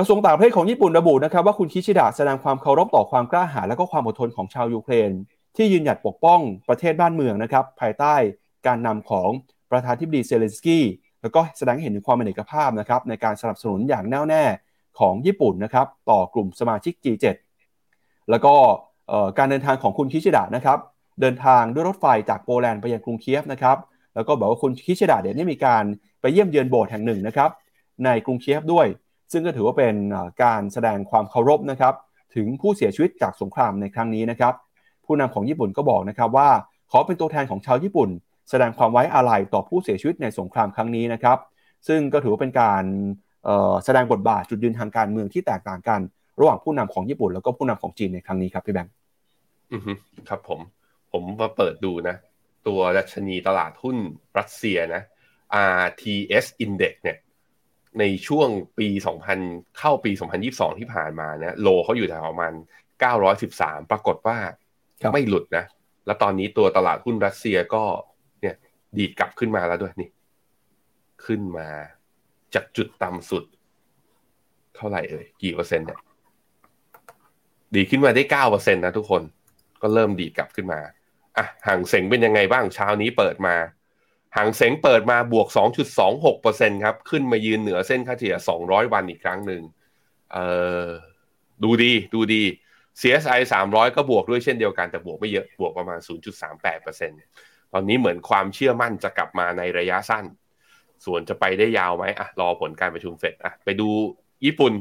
กระทรวงต่างประเทศของญี่ปุ่นระบุนะครับว่าคุณคิชิดะแสดงความเคารพต่อความกล้าหาญและก็ความอดทนของชาวยูเครน ที่ยืนหยัดปกป้องประเทศบ้านเมืองนะครับภายใต้การนำของประธานาธิบดีเซเลนสกี้แล้วก็แสดงให้เห็นถึงความเป็นเอกภาพนะครับในการสนับสนุนอย่างแน่วแน่ของญี่ปุ่นนะครับต่อกลุ่มสมาชิก G7 แล้วก็การเดินทางของคุณคิชิดะนะครับเดินทางด้วยรถไฟจากโปแลนด์ไปยังกรุงเคียฟนะครับแล้วก็บอกว่าคุณคิชิดะเนี่ยได้มีการไปเยี่ยมเยือนโบสถ์แห่งหนึ่งนะครับในกรุงเคียฟด้วย ซึ่งก็ถือว่าเป็นการแสดงความเคารพนะครับถึงผู้เสียชีวิตจากสงครามในครั้งนี้นะครับ ผู้นำของญี่ปุ่นก็บอกนะครับว่า ขอเป็นตัวแทนของชาวญี่ปุ่น แสดงความไว้อาลัยต่อผู้เสียชีวิตในสงครามครั้งนี้นะครับ ซึ่งก็ถือว่าเป็นการแสดงบทบาทจุดยืนทางการเมืองที่แตกต่างกัน ระหว่างผู้นำของญี่ปุ่นแล้วก็ผู้นำของจีนในครั้งนี้ครับพี่แบงค์อือครับผมผมมาเปิดดูนะ ตัวดัชนีตลาดหุ้นรัสเซียนะ RTS Index เนี่ย ในช่วงปี 2000 เข้าปี 2022 ที่ผ่านมาเนี่ยโลเขาอยู่แถวประมาณ 913 ปรากฏว่าไม่หลุดนะ แล้วตอนนี้ตัวตลาดหุ้นรัสเซียก็เนี่ยดีดกลับขึ้นมาแล้วด้วยนี่ ขึ้นมาจากจุดต่ำสุด เท่าไหร่เอ่ยกี่เปอร์เซ็นต์เนี่ยดีขึ้นมาได้เก้าเปอร์เซ็นต์นะทุกคนก็เริ่มดีดกลับขึ้นมาอะห่างเสงเป็นยังไงบ้างเช้านี้เปิดมา หางเสงเปิดมาบวก 2.26%ครับ ขึ้นมายืนเหนือเส้นค่าเฉลี่ย 200 วันอีกครั้งหนึ่งเออดูดีดูดี CSI 300 ก็บวกด้วยเช่นเดียวกัน แต่บวกไม่เยอะ บวกประมาณ 0.38%ตอนนี้เหมือนความเชื่อมั่นจะกลับมาในระยะสั้น ส่วนจะไปได้ยาวไหมอะรอผลการประชุมเฟดอะไปดูญี่ปุ่น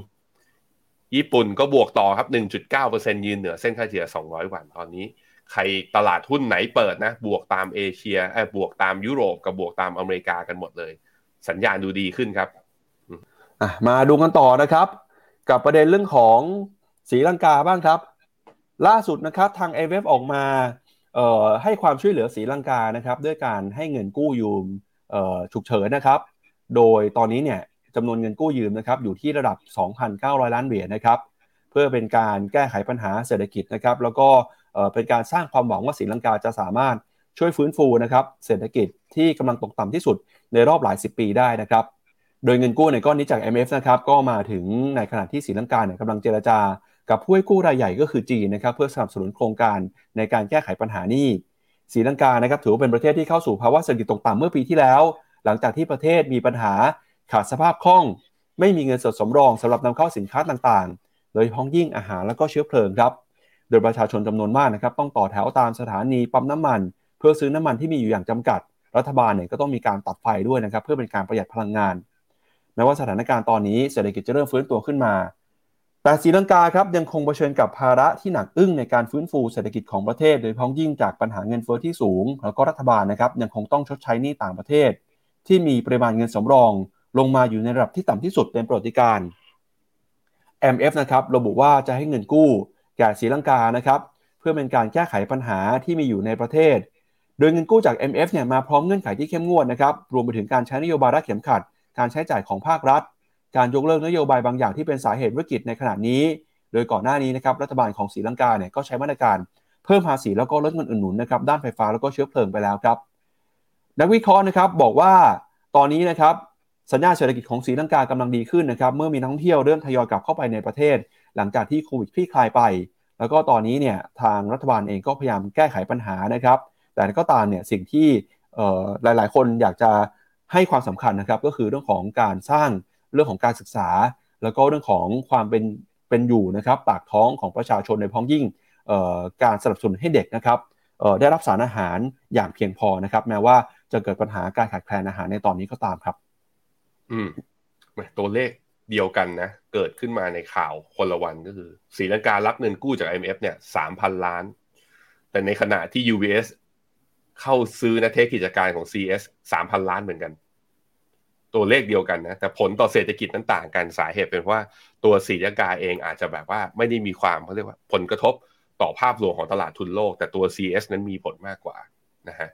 ญี่ปุ่นก็บวกต่อครับ 1.9%ยืนเหนือเส้นค่าเฉลี่ย 200 วันตอนนี้ ใครตลาดหุ้นไหนเปิดนะ บวกตามเอเชียบวกตามยุโรปกับบวกตามอเมริกากันหมดเลย สัญญาณดูดีขึ้นครับมาดูกันต่อนะครับ กับประเด็นเรื่องของสีลังกาบ้างครับ ล่าสุดนะครับทางเอเออกมาให้ความช่วยเหลือสีลังกานะครับด้วยการให้เงินกู้ยืมฉุกเฉินนะครับ โดยตอนนี้เนี่ยจำนวนเงินกู้ยืมนะครับอยู่ที่ระดับ 2,900 ล้านเหรียญนะครับ เพื่อเป็นการแก้ไขปัญหาเศรษฐกิจนะครับ แล้วก็ เป็นการสร้างความหวังว่าศรีลังกาจะสามารถช่วยฟื้นฟูนะครับเศรษฐกิจที่กำลังตกต่ำที่สุดในรอบหลายสิบปีได้นะครับ โดยเงินกู้ในก้อนนี้จาก MF นะครับก็มาถึงในขณะที่ศรีลังกาเนี่ยกำลังเจรจา กับผู้ให้กู้รายใหญ่ก็คือจีนนะครับเพื่อสนับสนุนโครงการในการแก้ไขปัญหานี้ศรีลังกานะครับถือว่าเป็นประเทศที่เข้าสู่ภาวะเศรษฐกิจตกต่ำเมื่อปีที่แล้ว หลังจากที่ประเทศมีปัญหาขาดสภาพคล่อง ไม่มีเงินสดสำรองสำหรับนำเข้าสินค้าต่างๆ โดยพ้องยิ่งอาหารและก็เชื้อเพลิงครับ โดยประชาชนจำนวนมากนะครับต้องต่อแถวตามสถานีปั๊มน้ำมัน เพื่อซื้อน้ำมันที่มีอยู่อย่างจำกัด รัฐบาลเนี่ยก็ต้องมีการตัดไฟด้วยนะครับเพื่อเป็นการประหยัดพลังงานแม้ว่าสถานการณ์ตอนนี้เศรษฐกิจจะเริ่มฟื้นตัวขึ้นมา แต่ศรีลังกาครับยังคงเผชิญกับภาระที่หนักอึ้งในการฟื้นฟูเศรษฐกิจของประเทศ โดยพ้องยิ่งจากปัญหาเงินเฟ้อที่สูง แล้วก็รัฐบาลนะครับยังคงต้องชดใช้หนี้ต่างประเทศ ที่มีปริมาณเงินสำรอง ลงมาอยู่ในระดับที่ต่ำที่สุดเป็นประวัติการ MF นะครับระบุว่าจะให้เงินกู้ แก่ศรีลังกานะครับเพื่อเป็นการแก้ไขปัญหาที่มีอยู่ในประเทศ โดยเงินกู้จาก MF เนี่ยมาพร้อมเงื่อนไขที่เข้มงวดนะครับรวมไปถึงการใช้นโยบายรัดเข็มขัด การใช้จ่ายของภาครัฐ การยกเลิกนโยบายบางอย่างที่เป็นสาเหตุวิกฤตในขณะนี้ โดยก่อนหน้านี้นะครับรัฐบาลของศรีลังกาเนี่ยก็ใช้มาตรการเพิ่มภาษีแล้วก็ลดเงินอุดหนุนนะครับด้านไฟฟ้าแล้วก็เชื้อเพลิงไปแล้วครับนักวิเคราะห์นะครับบอกว่าตอนนี้นะครับสัญญาณเศรษฐกิจของศรีลังกากำลังดีขึ้นนะครับเมื่อมีนักท่องเที่ยวเริ่มทยอยกลับเข้าไปในประเทศ หลังจากที่โควิดคลี่คลายไป แล้วก็ตอนนี้เนี่ยทางรัฐบาลเองก็พยายามแก้ไขปัญหานะครับ แต่ก็ตามเนี่ยสิ่งที่หลาย ๆ คนอยากจะให้ความสำคัญนะครับ ก็คือเรื่องของการสร้างเรื่องของการศึกษา แล้วก็เรื่องของความเป็นเป็นอยู่นะครับปากท้องของประชาชนในพ้องยิ่งการสนับสนุนให้เด็กนะครับได้รับสารอาหารอย่างเพียงพอนะครับ แม้ว่าจะเกิดปัญหาการขาดแคลนอาหารในตอนนี้ก็ตามครับ อืมตัวเลข เดียวกันนะ เกิดขึ้นมาในข่าวคนละวันก็คือศรีลังการับเงินกู้จาก IMF เนี่ยสามพันล้าน แต่ในขณะที่ UBS เข้าซื้อนะเทคกิจการของ CS สามพันล้านเหมือนกัน ตัวเลขเดียวกันนะ แต่ผลต่อเศรษฐกิจนั้นต่างกันสาเหตุเป็นว่าตัวศรีลังกาเองอาจจะแบบว่าไม่ได้มีความเขาเรียกว่าผลกระทบต่อภาพรวมของตลาดทุนโลก แต่ตัว CS นั้นมีผลมากกว่านะฮะ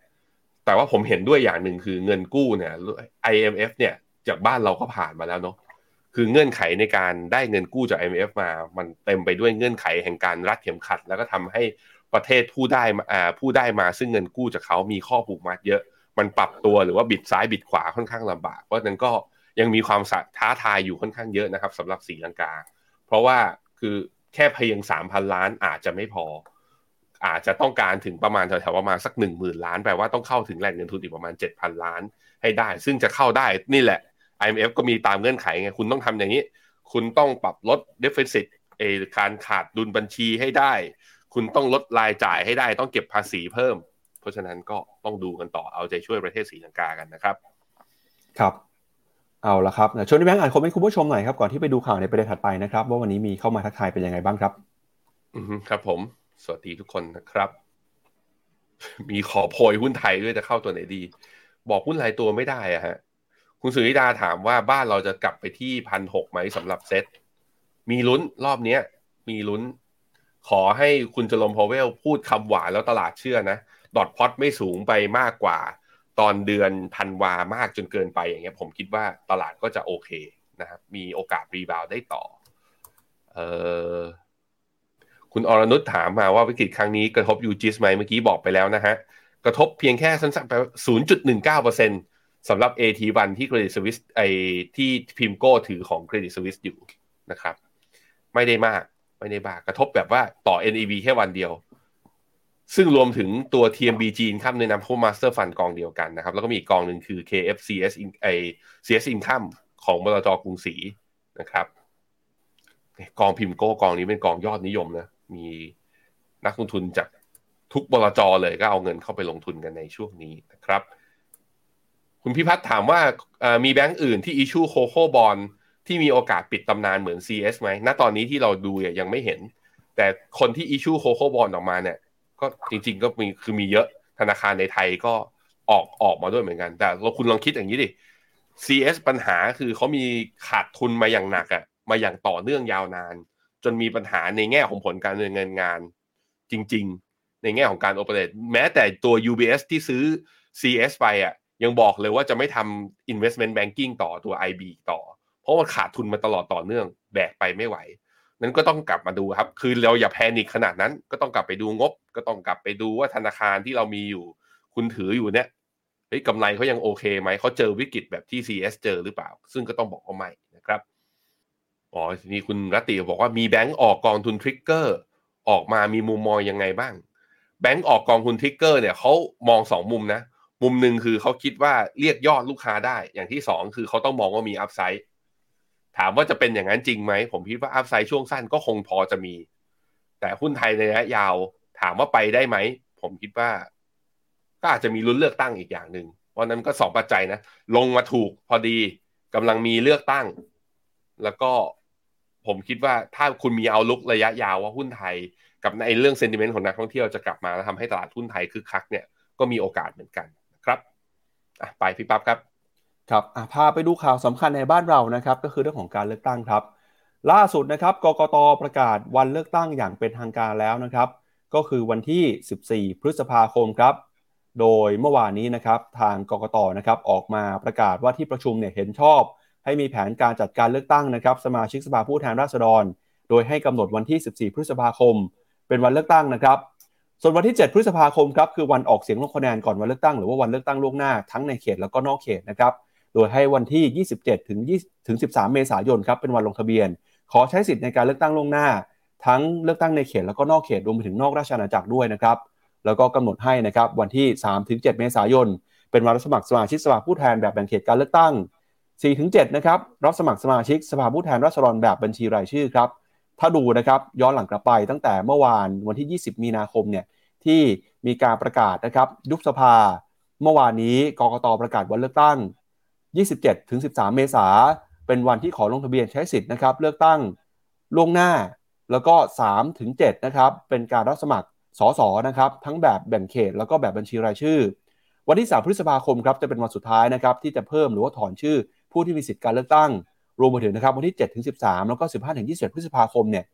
แต่ว่าผมเห็นด้วยอย่างหนึ่งคือเงินกู้เนี่ย IMF เนี่ยจากบ้านเราก็ผ่านมาแล้วเนาะ คือเงื่อนไขในการได้เงินกู้จาก IMF มา มันเต็มไปด้วยเงื่อนไขแห่งการรัดเข็มขัด แล้วก็ทำให้ประเทศผู้ได้อ่าผู้ได้มาซึ่งเงินกู้จากเขามีข้อผูกมัดเยอะ มันปรับตัวหรือว่าบิดซ้ายบิดขวาค่อนข้างลำบาก เพราะนั้นก็ยังมีความท้าทายอยู่ค่อนข้างเยอะนะครับสำหรับสีลังกา เพราะว่าคือแค่เพียงสามพันล้านอาจจะไม่พอ อาจจะต้องการถึงประมาณแถวๆประมาณสักหนึ่งหมื่นล้านแปลว่าต้องเข้าถึงแหล่งเงินทุนอีกประมาณเจ็ดพันล้านให้ได้ ซึ่งจะเข้าได้นี่แหละ IMF ก็มีตามเงื่อนไขไงคุณต้องทำอย่างนี้ คุณต้องปรับลดเดฟเฟซิตเอการขาดดุลบัญชีให้ได้ คุณต้องลดรายจ่ายให้ได้ ต้องเก็บภาษีเพิ่ม เพราะฉะนั้นก็ต้องดูกันต่อเอาใจช่วยประเทศศรีลังกากันนะครับ ครับเอาละครับชวนที่แบงค์อ่านคอมเมนต์คุณผู้ชมหน่อยครับก่อนที่ไปดูข่าวในประเด็นถัดไปนะครับว่าวันนี้มีเข้ามาทักทายเป็นยังไงบ้างครับ อืมครับผม สวัสดีทุกคนนะครับ มีขอโพยหุ้นไทยด้วยจะเข้าตัวไหนดี บอกหุ้นรายตัวไม่ได้อะฮะ คุณสุริดาถามว่าบ้านเราจะกลับไปที่พันหกไหมสำหรับเซ็ตมีลุ้นรอบเนี้ย มีลุ้น ขอให้คุณจลมพอเวลพูดคำหวานแล้วตลาดเชื่อนะ dot plot ไม่สูงไปมากกว่า ตอนเดือนธันวามากจนเกินไปอย่างเงี้ยผมคิดว่าตลาดก็จะโอเคนะครับมีโอกาส rebound ได้ต่อเออคุณอรนุชถามมาว่าวิกฤตครั้งนี้กระทบ UGIS ไหมเมื่อกี้บอกไปแล้วนะฮะ กระทบเพียงแค่สั้นๆไป 0.19% สำหรับ AT1 ที่เครดิตสวิสไอที่ PIMCO ถือของเครดิตสวิสอยู่นะครับ ไม่ได้มากไม่ได้มากกระทบแบบว่าต่อ NAV แค่วันเดียว ซึ่งรวมถึงตัว TMB จีนข้ามในนำพวก Master Fund กองเดียวกันนะครับ แล้วก็มีอีกกองหนึ่งคือ KFCS ไอ CS Income ของบลจกรุงศรีนะครับกองพิมโก้กองนี้เป็นกองยอดนิยมนะมีนักลงทุนจากทุกบลจเลยก็เอาเงินเข้าไปลงทุนกันในช่วงนี้นะครับ คุณพิพัฒน์ถามว่ามีแบงก์อื่นที่อิชูโคโคบอลที่มีโอกาสปิดตำนานเหมือน CS ไหมณตอนนี้ที่เราดูยังไม่เห็น แต่คนที่อิชูโคโคบอลออกมาเนี่ย ก็จริง ๆ ก็มีคือมีเยอะธนาคารในไทยก็ออกออกมาด้วยเหมือนกัน แต่เราคุณลองคิดอย่างนี้ดิ CS ปัญหาคือเขามีขาดทุนมาอย่างหนักอะมาอย่างต่อเนื่องยาวนาน จนมีปัญหาในแง่ของผลการเงินงาน จริง ๆ ในแง่ของการโอเปเรตแม้แต่ตัว UBS ที่ซื้อ CS ไปอะ ยังบอกเลยว่าจะไม่ทำ investment banking ต่อตัว IB ต่อ เพราะว่าขาดทุนมาตลอดต่อเนื่องแบกไปไม่ไหว นั้นก็ต้องกลับมาดูครับ คือเราอย่า panic ขนาดนั้น ก็ต้องกลับไปดูงบ ก็ต้องกลับไปดูว่าธนาคารที่เรามีอยู่ คุณถืออยู่เนี่ยเฮ้ยกำไรเขายังโอเคไหม เขาเจอวิกฤตแบบที่ CS เจอหรือเปล่า ซึ่งก็ต้องบอกว่าไม่นะครับ อ๋อ นี้คุณรัติบอกว่ามีแบงก์ออกกองทุน trigger ออกมามีมุมมองยังไงบ้าง แบงก์ออกกองทุน trigger เนี่ยเขามองสองมุมนะ มุมหนึ่งคือเขาคิดว่าเรียกยอดลูกค้าได้ อย่างที่สองคือเขาต้องมองว่ามี upside ถามว่าจะเป็นอย่างนั้นจริงไหม ผมคิดว่า upside ช่วงสั้นก็คงพอจะมี แต่หุ้นไทยในระยะยาว ถามว่าไปได้ไหม ผมคิดว่า ก็อาจจะมีลุ้นเลือกตั้งอีกอย่างหนึ่งเพราะนั้นก็สองปัจจัยนะ ลงมาถูกพอดีกำลังมีเลือกตั้ง แล้วก็ผมคิดว่าถ้าคุณมี outlook ระยะยาวว่าหุ้นไทย กับในเรื่องเซนติเมนต์ของนักท่องเที่ยวจะกลับมาแล้วทำให้ตลาดหุ้นไทยคึกคักเนี่ยก็มีโอกาสเหมือนกัน ไปพี่ปั๊บครับครับพาไปดูข่าวสำคัญในบ้านเรานะครับ ก็คือเรื่องของการเลือกตั้งครับ ล่าสุดนะครับกกตประกาศวันเลือกตั้งอย่างเป็นทางการแล้วนะครับ ก็คือวันที่ 14 พฤษภาคมครับ โดยเมื่อวานนี้นะครับ ทางกกตนะครับออกมาประกาศว่าที่ประชุมเนี่ยเห็นชอบ ให้มีแผนการจัดการเลือกตั้งนะครับ สมาชิกสภาผู้แทนราษฎร โดยให้กำหนดวันที่ 14 พฤษภาคม เป็นวันเลือกตั้งนะครับ ส่วนวันที่ 7 พฤษภาคมครับคือวันออกเสียงลงคะแนนก่อนวันเลือกตั้งหรือว่าวันเลือกตั้งล่วงหน้าทั้งในเขตแล้วก็นอกเขตนะครับโดยให้วันที่ 27 ถึง 20 ถึง 13 เมษายนครับเป็นวันลงทะเบียน ขอใช้สิทธิ์ในการเลือกตั้งล่วงหน้า ทั้งเลือกตั้งในเขตแล้วก็นอกเขตรวมไปถึงนอกราชอาณาจักรด้วยนะครับแล้วก็กำหนดให้นะครับวันที่ 3 ถึง 7 เมษายน เป็นวันรับสมัครสมาชิกสภาผู้แทนแบบแบ่งเขตการเลือกตั้ง 4 ถึง 7 นะครับรับสมัครสมาชิกสภาผู้แทนราษฎรแบบบัญชีรายชื่อครับ ถ้าดูนะครับย้อนหลังกลับไปตั้งแต่เมื่อวานวันที่ 20 มีนาคมเนี่ยที่มีการประกาศนะครับยุบสภา เมื่อวานนี้กกตประกาศวันเลือกตั้ง 27 ถึง 13 เมษาเป็นวันที่ขอลงทะเบียนใช้สิทธิ์นะครับเลือกตั้งล่วงหน้าแล้วก็3ถึง7นะครับเป็นการรับสมัครสสนะครับทั้งแบบแบ่งเขตแล้วก็แบบบัญชีรายชื่อ วันที่ 3 พฤษภาคมครับจะเป็นวันสุดท้ายนะครับที่จะเพิ่มหรือว่าถอนชื่อผู้ที่มีสิทธิ์การเลือกตั้ง รวมไปถึงนะครับวันที่7ถึง13 แล้วก็ 15ถึง21พฤษภาคมเนี่ย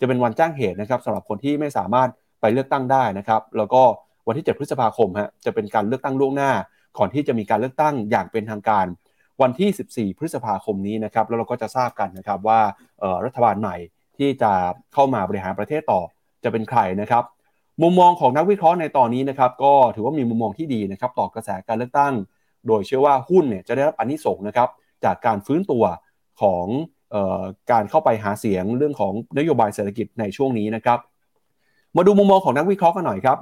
จะเป็นวันแจ้งเหตุนะครับสำหรับคนที่ไม่สามารถไปเลือกตั้งได้นะครับ แล้วก็วันที่ 7 พฤษภาคมฮะจะเป็นการเลือกตั้งล่วงหน้า ก่อนที่จะมีการเลือกตั้งอย่างเป็นทางการ วันที่ 14 พฤษภาคมนี้นะครับแล้วเราก็จะทราบกันนะครับว่ารัฐบาลใหม่ที่จะเข้ามาบริหารประเทศต่อจะเป็นใครนะครับ มุมมองของนักวิเคราะห์ในตอนนี้นะครับก็ถือว่ามีมุมมองที่ดีนะครับต่อกระแสการเลือกตั้ง โดยเชื่อว่าหุ้นเนี่ยจะได้รับอนนิสงส์นะครับจากการฟื้นตัว ของออการเข้าไปหาเสียงเรื่องของนโยบายเศรษฐกิจในช่วงนี้นะครับ มาดูมุมมองของนักวิเคราะห์กันหน่อยครับ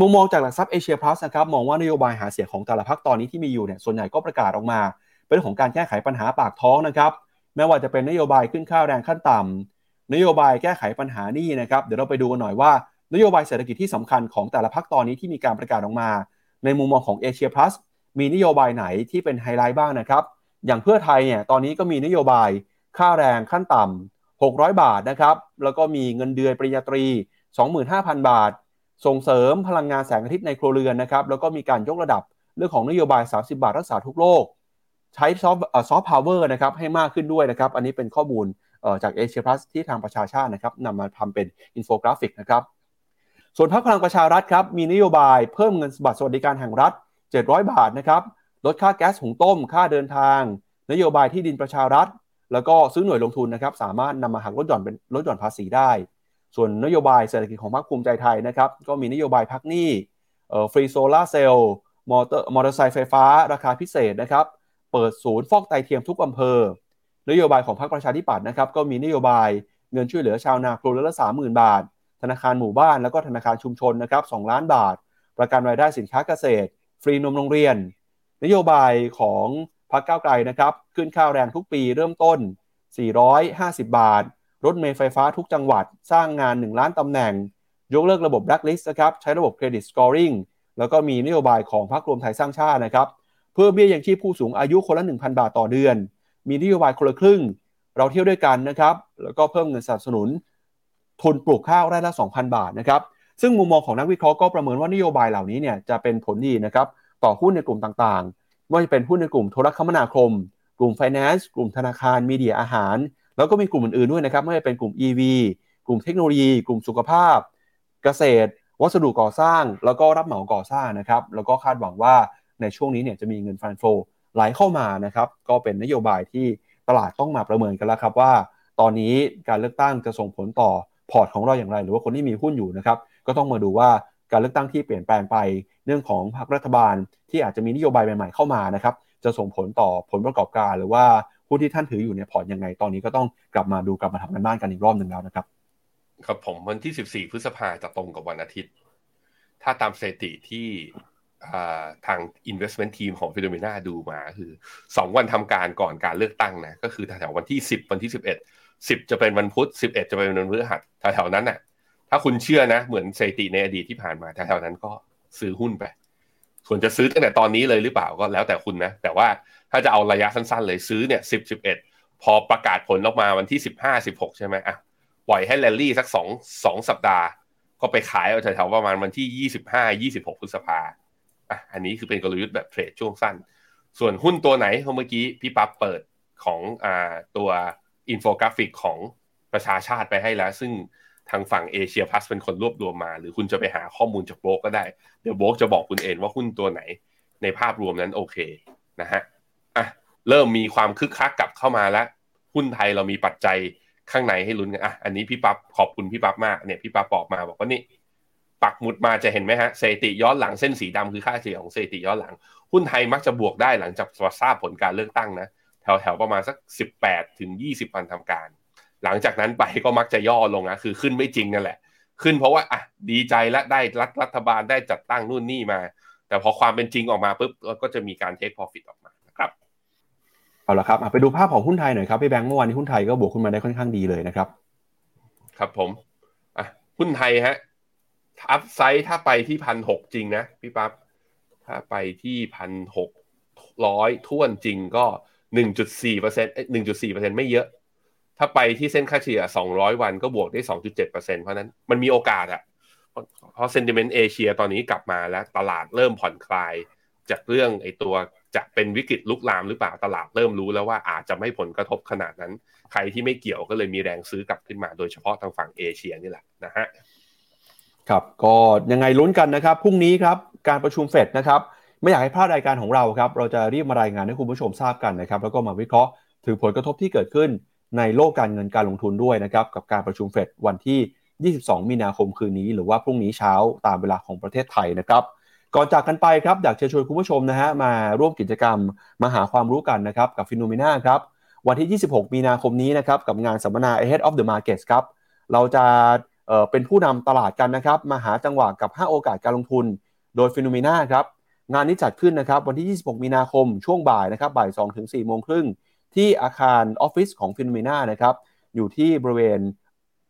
มุมมองจากหลักทรัพย์เอเชียพลัสนะครับมองว่านโยบายหาเสียงของแต่ละพรรคตอนนี้ที่มีอยู่เนี่ยส่วนใหญ่ก็ประกาศออกมาเป็นเรื่องของการแก้ไขปัญหาปากท้องนะครับไม่ว่าจะเป็นนโยบายขึ้นค่าแรงขั้นต่ำนโยบายแก้ไขปัญหานี่นะครับเดี๋ยวเราไปดูกันหน่อยว่านโยบายเศรษฐกิจที่สำคัญของแต่ละพรรคตอนนี้ที่มีการประกาศออกมา ในมุมมองของเอเชียพลัสมีนโยบายไหนที่เป็นไฮไลท์บ้างนะครับ อย่างเพื่อไทยเนี่ยตอนนี้ก็มีนโยบายค่าแรงขั้นต่ำ600 บาทนะครับแล้วก็มีเงินเดือนปริญญาตรี 25,000 บาท ส่งเสริมพลังงานแสงอาทิตย์ในครัวเรือนนะครับแล้วก็มีการยกระดับเรื่องของนโยบาย 30 บาทรักษาทุกโรคใช้ซอฟต์ซอฟต์พาวเวอร์นะครับให้มากขึ้นด้วยนะครับ อันนี้เป็นข้อมูลจากเอเชียพลัสที่ทางประชาชาตินะครับนำมาทำเป็นอินโฟกราฟิกนะครับส่วนพรรคพลังประชารัฐครับมีนโยบายเพิ่มเงินบัตรสวัสดิการแห่งรัฐ 700 บาทนะครับ ลดค่าแก๊สหุงต้ม ค่าเดินทาง นโยบายที่ดินประชารัฐ แล้วก็ซื้อหน่วยลงทุนนะครับ สามารถนำมาหักลดหย่อนเป็นลดหย่อนภาษีได้ ส่วนนโยบายเศรษฐกิจของพรรคภูมิใจไทยนะครับ ก็มีนโยบายพักหนี้ฟรีโซลาร์เซลล์มอเตอร์มอเตอร์ไซค์ไฟฟ้า ราคาพิเศษนะครับ เปิดศูนย์ฟอกไตเทียมทุกอำเภอ นโยบายของพรรคประชาธิปัตย์นะครับ ก็มีนโยบายเงินช่วยเหลือชาวนาครัวเรือนละสามหมื่นบาท ธนาคารหมู่บ้านแล้วก็ธนาคารชุมชนนะครับสองล้านบาท ประกันรายได้สินค้าเกษตร ฟรีนมโรงเรียน นโยบายของพรรคก้าวไกลนะครับ ขึ้นค่าแรงทุกปีเริ่มต้น 450 บาท รถเมล์ไฟฟ้าทุกจังหวัด สร้างงาน 1 ล้านตำแหน่ง ยกเลิกระบบแบล็คลิสต์นะครับ ใช้ระบบ credit scoring แล้วก็มีนโยบายของพรรครวมไทยสร้างชาตินะครับ เพิ่มเบี้ยยังชีพผู้สูงอายุคนละ 1,000 บาทต่อเดือน มีนโยบายคนละครึ่ง เราเที่ยวด้วยกันนะครับ แล้วก็เพิ่มเงินสนับสนุน ทุนปลูกข้าวไร่ละ 2,000 บาทนะครับ ซึ่งมุมมองของนักวิเคราะห์ก็ประเมินว่านโยบายเหล่านี้เนี่ยจะเป็นผลดีนะครับ ต่อหุ้นในกลุ่มต่างๆไม่ว่าจะเป็นหุ้นในกลุ่มโทรคมนาคม กลุ่ม finance กลุ่มธนาคาร media อาหาร แล้วก็มีกลุ่มอื่นๆด้วยนะครับไม่ว่าจะเป็นกลุ่ม EV กลุ่มเทคโนโลยี กลุ่มสุขภาพ เกษตร วัสดุก่อสร้าง แล้วก็รับเหมาก่อสร้างนะครับแล้วก็คาดหวังว่าในช่วงนี้เนี่ยจะมีเงินฟันโฟไหลเข้ามานะครับก็เป็นนโยบายที่ตลาดต้องมาประเมินกันแล้วครับว่า ตอนนี้การเลือกตั้งจะส่งผลต่อพอร์ตของเราอย่างไร หรือว่าคนที่มีหุ้นอยู่นะครับก็ต้องมาดูว่าการเลือกตั้งที่เปลี่ยนแปลงไป เรื่องของพรรครัฐบาลที่อาจจะมีนโยบายใหม่ๆเข้ามานะครับจะส่งผลต่อผลประกอบการ หรือว่าหุ้ที่ท่านถืออยู่ในพอร์ตยังไงตอนนี้ก็ต้องกลับมาดูกลับมาทำกันบ้านกันอีกรอบหนึ่งแล้วนะครับ ครับผมวันที่ 14 พฤษภาจะตรงกับวันอาทิตย์ ถ้าตามสถิติที่ทาง investment team ของฟิโนเมนาดูมาคือ 2 วันทำการก่อนการเลือกตั้งนะก็คือแถววันที่ 10 วันที่ 11 10 จะเป็นวันพุธ 11 จะเป็นวันพฤหัสแถวๆนั้นน่ะถ้าคุณเชื่อนะ เหมือนสถิติในอดีตที่ผ่านมาแถวๆนั้นก็ ซื้อหุ้นไป ส่วนจะซื้อตั้งแต่ตอนนี้เลยหรือเปล่าก็แล้วแต่คุณนะ แต่ว่าถ้าจะเอาระยะสั้นๆ เลยซื้อเนี่ย10 11พอประกาศผลออกมาวันที่15 16ใช่ไหมอะปล่อยให้แรลลี่สัก2 2สัปดาห์ ก็ไปขายเอาแถวๆประมาณวันที่25 26พฤษภาอะอันนี้คือเป็นกลยุทธ์แบบเทรดช่วงสั้น ส่วนหุ้นตัวไหนเมื่อกี้พี่ปั๊บเปิดของอ่าตัวอินโฟกราฟิกของประชาชาติไปให้แล้ว ซึ่ง ทางฝั่งเอเชียพัสเป็นคนรวบรวมมา หรือคุณจะไปหาข้อมูลจากโบกก็ได้ เดี๋ยวโบกจะบอกคุณเองว่าหุ้นตัวไหนในภาพรวมนั้นโอเคนะฮะอะเริ่มมีความคึกคักกลับเข้ามาแล้ว หุ้นไทยเรามีปัจจัยข้างในให้ลุ้นกันอะอันนี้พี่ปั๊บขอบคุณพี่ปั๊บมากเนี่ยพี่ปั๊บบอกมาบอกว่านี่ปักหมุดมาจะเห็นไหมฮะสถิติย้อนหลังเส้นสีดำคือค่าเฉลี่ยของสถิติย้อนหลัง หุ้นไทยมักจะบวกได้หลังจากทราบผลการเลือกตั้งนะแถวแถวประมาณสัก 18ถึง20วันทำการ หลังจากนั้นไปก็มักจะย่อลงนะคือขึ้นไม่จริงนั่นแหละ ขึ้นเพราะว่าอะดีใจและได้รัฐรัฐบาลได้จัดตั้งนู่นนี่มา แต่พอความเป็นจริงออกมาปุ๊บก็จะมีการเทคพอฟิตออกมานะครับเอาละครับไปดูภาพของหุ้นไทยหน่อยครับพี่แบงค์เมื่อวานนี้หุ้นไทยก็บวกขึ้นมาได้ค่อนข้างดีเลยนะครับ ครับผมอะหุ้นไทยฮะอัพไซด์ถ้าไปที่พันหกจริงนะพี่ปับ๊บถ้าไปที่พันหกร้อยถ้วนจริงก็หนึ่งจุดสี่เปอร์เซ็นต์หนึ่งจุดสี่เปอร์เซ็นไม่เยอะ ถ้าไปที่เส้นค่าเฉลี่ยสองร้อยวันก็บวกได้สองจุดเจ็ดเปอร์เซ็นเพราะนั้นมันมีโอกาสอะเพราะ sentiment เอเชียตอนนี้กลับมาแล้วตลาดเริ่มผ่อนคลาย จากเรื่องไอ้ตัวจะเป็นวิกฤตลุกลามหรือเปล่าตลาดเริ่มรู้แล้วว่าอาจจะไม่ผลกระทบขนาดนั้น ใครที่ไม่เกี่ยวก็เลยมีแรงซื้อกลับขึ้นมา โดยเฉพาะทางฝั่งเอเชียนี่แหละนะฮะครับก็ยังไงลุ้นกันนะครับพรุ่งนี้ครับการประชุมเฟดนะครับไม่อยากให้พลาดรายการของเราครับเราจะรีบมารายงานให้คุณผู้ชมทราบกันนะครับแล้วก็มาวิเคราะห์ถึงผลกระทบที่เกิดขึ้น ในโลกการเงินการลงทุนด้วยนะครับกับการประชุมเฟดวันที่ 22 มีนาคมคืนนี้ หรือว่าพรุ่งนี้เช้าตามเวลาของประเทศไทยนะครับก่อนจากกันไปครับอยากเชิญชวนคุณผู้ชมนะฮะมาร่วมกิจกรรมมาหาความรู้กันนะครับกับฟิโนเมนาครับวันที่ 26 มีนาคมนี้นะครับกับงานสัมมนา Ahead of the Markets ครับเราจะเป็นผู้นำตลาดกันนะครับมาหาจังหวะกับ 5 โอกาสการลงทุน โดย FINNOMENA ครับงานนี้จัดขึ้นนะครับวันที่ 26 มีนาคมช่วงบ่ายนะครับบ่าย 2 ถึง 4 โมงครึ่ง ที่อาคารออฟฟิศของ FINNOMENA นะครับอยู่ที่บริเวณ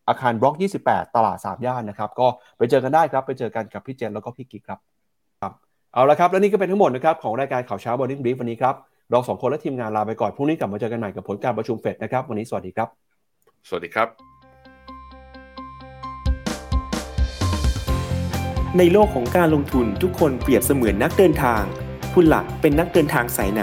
อาคารบล็อก 28 ตลาดสามย่านนะครับ ก็ไปเจอกันได้ครับ ไปเจอกันกับพี่เจนแล้วก็พี่กิ๊กครับครับ เอาละครับ และนี่ก็เป็นทั้งหมดนะครับของรายการข่าวเช้า Morning Brief วันนี้ครับ เราสองคนและทีมงานลาไปก่อน พรุ่งนี้กลับมาเจอกันใหม่กับผลการประชุมเฟดนะครับ วันนี้สวัสดีครับ สวัสดีครับ ในโลกของการลงทุนทุกคนเปรียบเสมือนนักเดินทาง คุณหลักเป็นนักเดินทางสายไหน